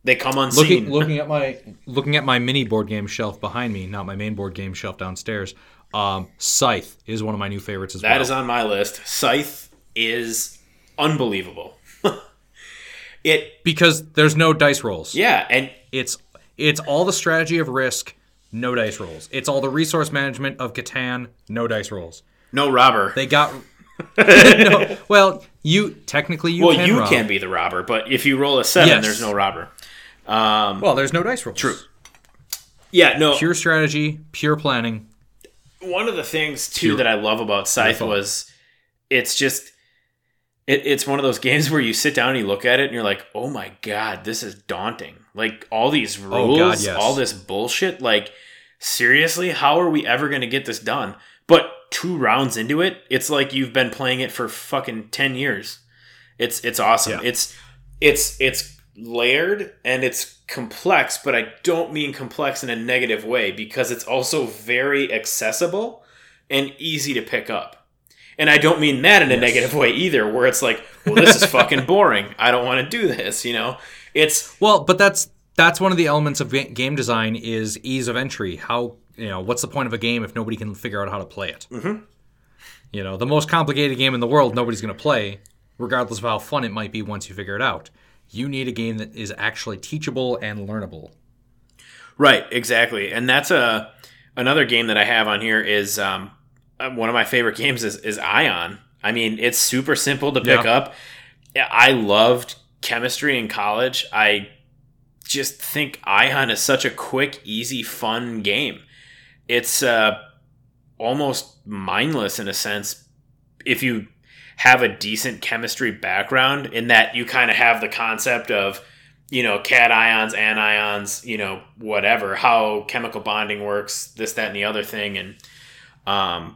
they come unseen. Looking looking at my looking at my mini board game shelf behind me, not my main board game shelf downstairs. Um, Scythe is one of my new favorites as That well. is on my list. Scythe is unbelievable. it because there's no dice rolls. yeah, and It's it's all the strategy of risk, no dice rolls. It's all the resource management of Catan, no dice rolls. no robber. They got no, well, you technically you well, can you rob. can be the robber, but if you roll a seven, Yes. there's no robber. Um, Well, there's no dice rolls. True. yeah, no. Pure strategy, pure planning. One of the things too Pure- that I love about Scythe was it's just it, it's one of those games where you sit down and you look at it and you're like, oh my god, this is daunting. Like all these rules, Oh, God, yes. all this bullshit. Like seriously, how are we ever going to get this done? But two rounds into it, it's like you've been playing it for fucking ten years. It's it's awesome. Yeah. It's it's it's layered and it's complex, but I don't mean complex in a negative way because it's also very accessible and easy to pick up. And I don't mean that in a Yes. negative way either, where it's like, well, this is fucking boring. I don't want to do this, you know? It's Well, but that's that's one of the elements of game design is ease of entry. How you know what's the point of a game if nobody can figure out how to play it? Mm-hmm. You know, the most complicated game in the world, nobody's going to play, regardless of how fun it might be once you figure it out. You need a game that is actually teachable and learnable. Right, exactly, and that's a another game that I have on here is um, uh, one of my favorite games is is Ion. I mean, it's super simple to pick Yeah. up. I loved chemistry in college. I just think Ion is such a quick, easy, fun game. It's uh, almost mindless in a sense if you have a decent chemistry background in that you kind of have the concept of you know cations anions you know whatever how chemical bonding works this that and the other thing and um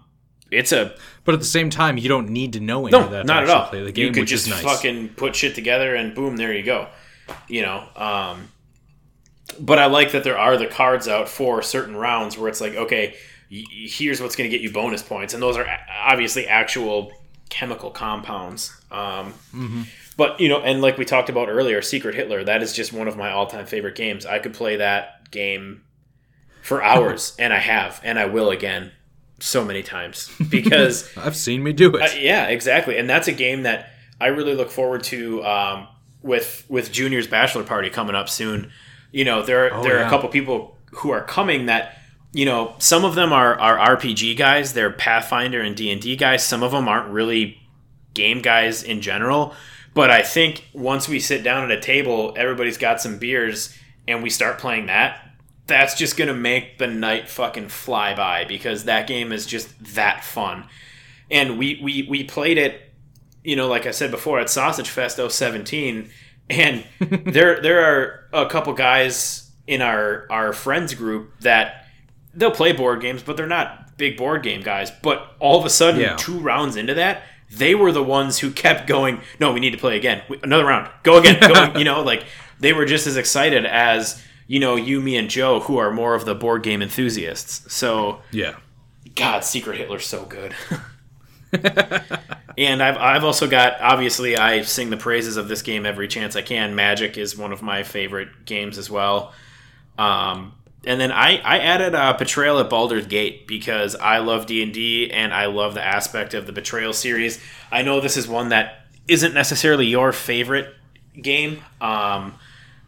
it's a But at the same time, you don't need to know any no of that. not at all Play the game, you could just nice. fucking put shit together and boom there you go you know um but i like that there are the cards out for certain rounds where it's like okay here's what's going to get you bonus points and those are obviously actual chemical compounds um Mm-hmm. but you know and like we talked about earlier secret hitler that is just one of my all-time favorite games i could play that game for hours and i have and i will again so many times because I've seen me do it. uh, yeah, exactly, and that's a game that I really look forward to um, with with Junior's bachelor party coming up soon. You know, there are, Oh, there are a couple people who are coming that you know some of them are are RPG guys, they're Pathfinder and D and D guys. Some of them aren't really game guys in general. But I think once we sit down at a table, everybody's got some beers, and we start playing that. That's just gonna make the night fucking fly by because that game is just that fun and we we we played it you know like i said before at sausage fest 017 and there there are a couple guys in our our friends group that they'll play board games but they're not big board game guys but all of a sudden Yeah. two rounds into that they were the ones who kept going no we need to play again another round go again go, you know like they were just as excited as you know you me and joe who are more of the board game enthusiasts so yeah. God, Secret Hitler's so good. and I've, I've also got, obviously, I sing the praises of this game every chance I can. Magic is one of my favorite games as well. Um, and then I, I added uh, Betrayal at Baldur's Gate because I love D&D and I love the aspect of the Betrayal series. I know this is one that isn't necessarily your favorite game, um,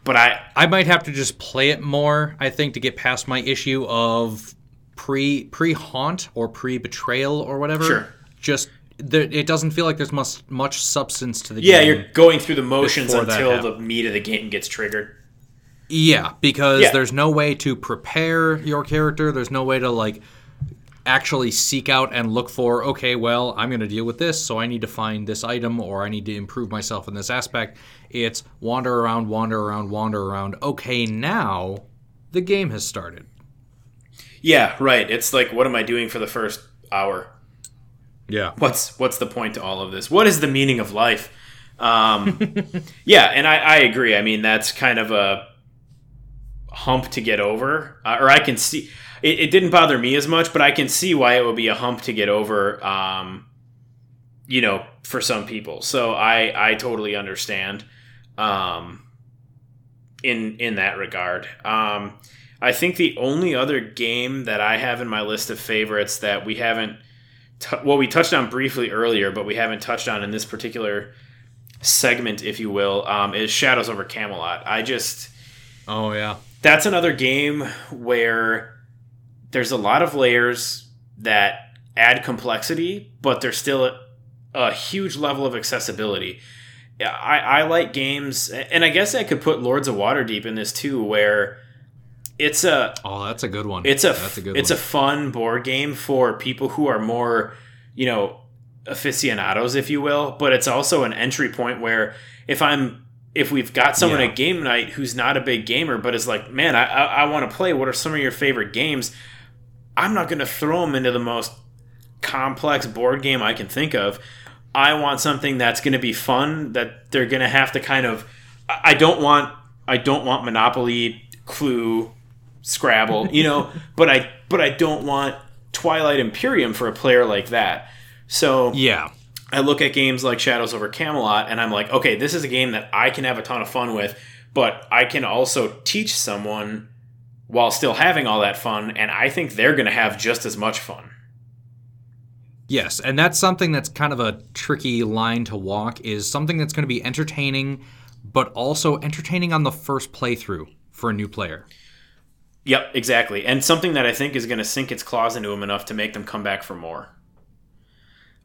But I I might have to just play it more. I think to get past my issue of pre pre haunt or pre betrayal or whatever. Sure. Just it doesn't feel like there's much much substance to the yeah, game. Yeah, you're going through the motions until the meat of the game gets triggered. Yeah, because Yeah. there's no way to prepare your character. There's no way to like actually seek out and look for, okay, well, I'm going to deal with this, so I need to find this item or I need to improve myself in this aspect. It's wander around, wander around, wander around. Okay, now the game has started. Yeah, right. It's like, what am I doing for the first hour? Yeah. What's what's the point to all of this? What is the meaning of life? Um, yeah, and I, I agree. I mean, that's kind of a hump to get over, uh, or I can see it, it didn't bother me as much, but I can see why it would be a hump to get over. Um, you know, for some people, so I I totally understand. Um, in in that regard, um, I think the only other game that I have in my list of favorites that we haven't t- well we touched on briefly earlier, but we haven't touched on in this particular segment, if you will, um, is Shadows over Camelot. I just Oh, yeah. That's another game where there's a lot of layers that add complexity, but there's still a, a huge level of accessibility. I, I like games, and I guess I could put Lords of Waterdeep in this too, where it's a Oh, that's a good one. it's a that's a good it's one. a fun board game for people who are more you know aficionados if you will but it's also an entry point where if i'm if we've got someone Yeah. at game night who's not a big gamer but is like man i i, I want to play what are some of your favorite games i'm not going to throw them into the most complex board game i can think of i want something that's going to be fun that they're going to have to kind of I I don't want I don't want Monopoly, Clue, Scrabble, you know, but I but I don't want Twilight Imperium for a player like that. So yeah. I look at games like Shadows over Camelot and I'm like, okay, this is a game that I can have a ton of fun with, but I can also teach someone while still having all that fun, and I think they're going to have just as much fun. Yes, and that's something that's kind of a tricky line to walk is something that's going to be entertaining but also entertaining on the first playthrough for a new player. Yep, exactly. And something that I think is going to sink its claws into them enough to make them come back for more.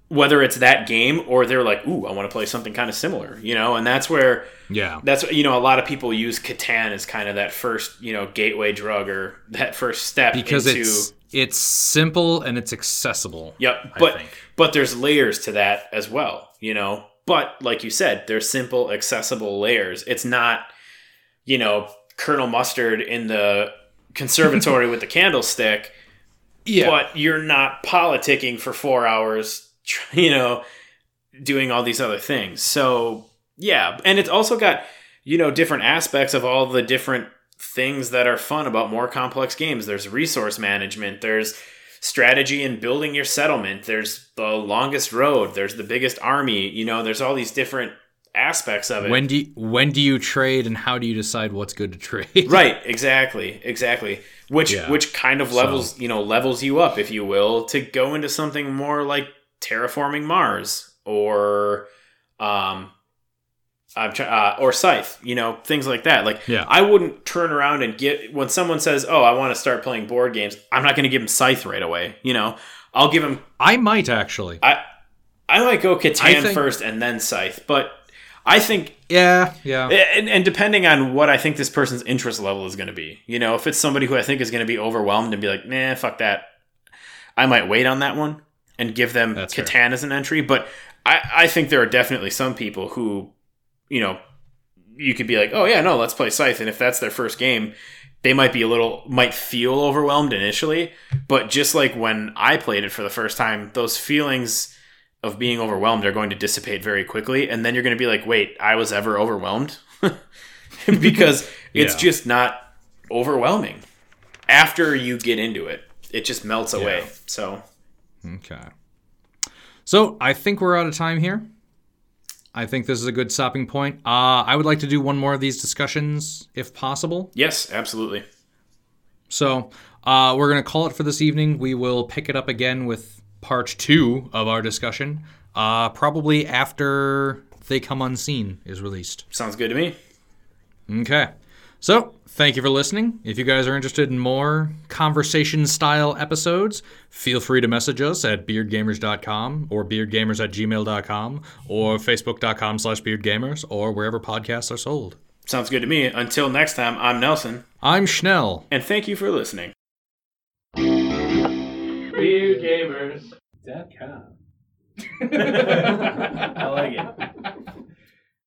Whether it's that game or they're like, "Ooh, I want to play something kind of similar," you know, and that's where Yeah. that's you know a lot of people use Catan as kind of that first you know gateway drug or that first step Because into it's it's simple and it's accessible. Yep, I but but there's layers to that as well, you know. But like you said, they're simple, accessible layers. It's not, you know, Colonel Mustard in the conservatory with the candlestick, Yeah. but you're not politicking for four hours, you know, doing all these other things. So yeah, and it's also got you know different aspects of all the different things that are fun about more complex games. There's resource management. There's strategy in building your settlement. There's the longest road. There's the biggest army. You know, there's all these different aspects of it. when do you, when do you trade and how do you decide what's good to trade? right exactly exactly which Yeah. which kind of levels you know levels you up if you will to go into something more like terraforming mars or um I'm try- uh, or scythe you know things like that like Yeah. i wouldn't turn around and get when someone says oh i want to start playing board games i'm not going to give them scythe right away you know i'll give them I might actually. i i might go catan think- first and then scythe but i think Yeah, yeah. and, and depending on what I think this person's interest level is going to be, you know, if it's somebody who I think is going to be overwhelmed and be like, nah, fuck that, I might wait on that one and give them That's fair. Catan as an entry. But I, I think there are definitely some people who, you know, you could be like, oh yeah, no, let's play Scythe, and if that's their first game, they might be a little, might feel overwhelmed initially, but just like when I played it for the first time, those feelings of being overwhelmed are going to dissipate very quickly and then you're going to be like wait i was ever overwhelmed because it's just not overwhelming after you get into it it just melts away Yeah. so Okay. So I think we're out of time here. I think this is a good stopping point. Uh, I would like to do one more of these discussions if possible. yes absolutely So uh, we're going to call it for this evening. We will pick it up again with part two of our discussion, uh, probably after They Come Unseen is released. sounds good to me Okay. So, thank you for listening. If you guys are interested in more conversation style episodes, feel free to message us at beardgamers.com or beardgamers at gmail.com or facebook.com slash beardgamers or wherever podcasts are sold. Sounds good to me. Until next time, I'm Nelson, I'm Schnell. and thank you for listening. BeardGamers.com. I like it.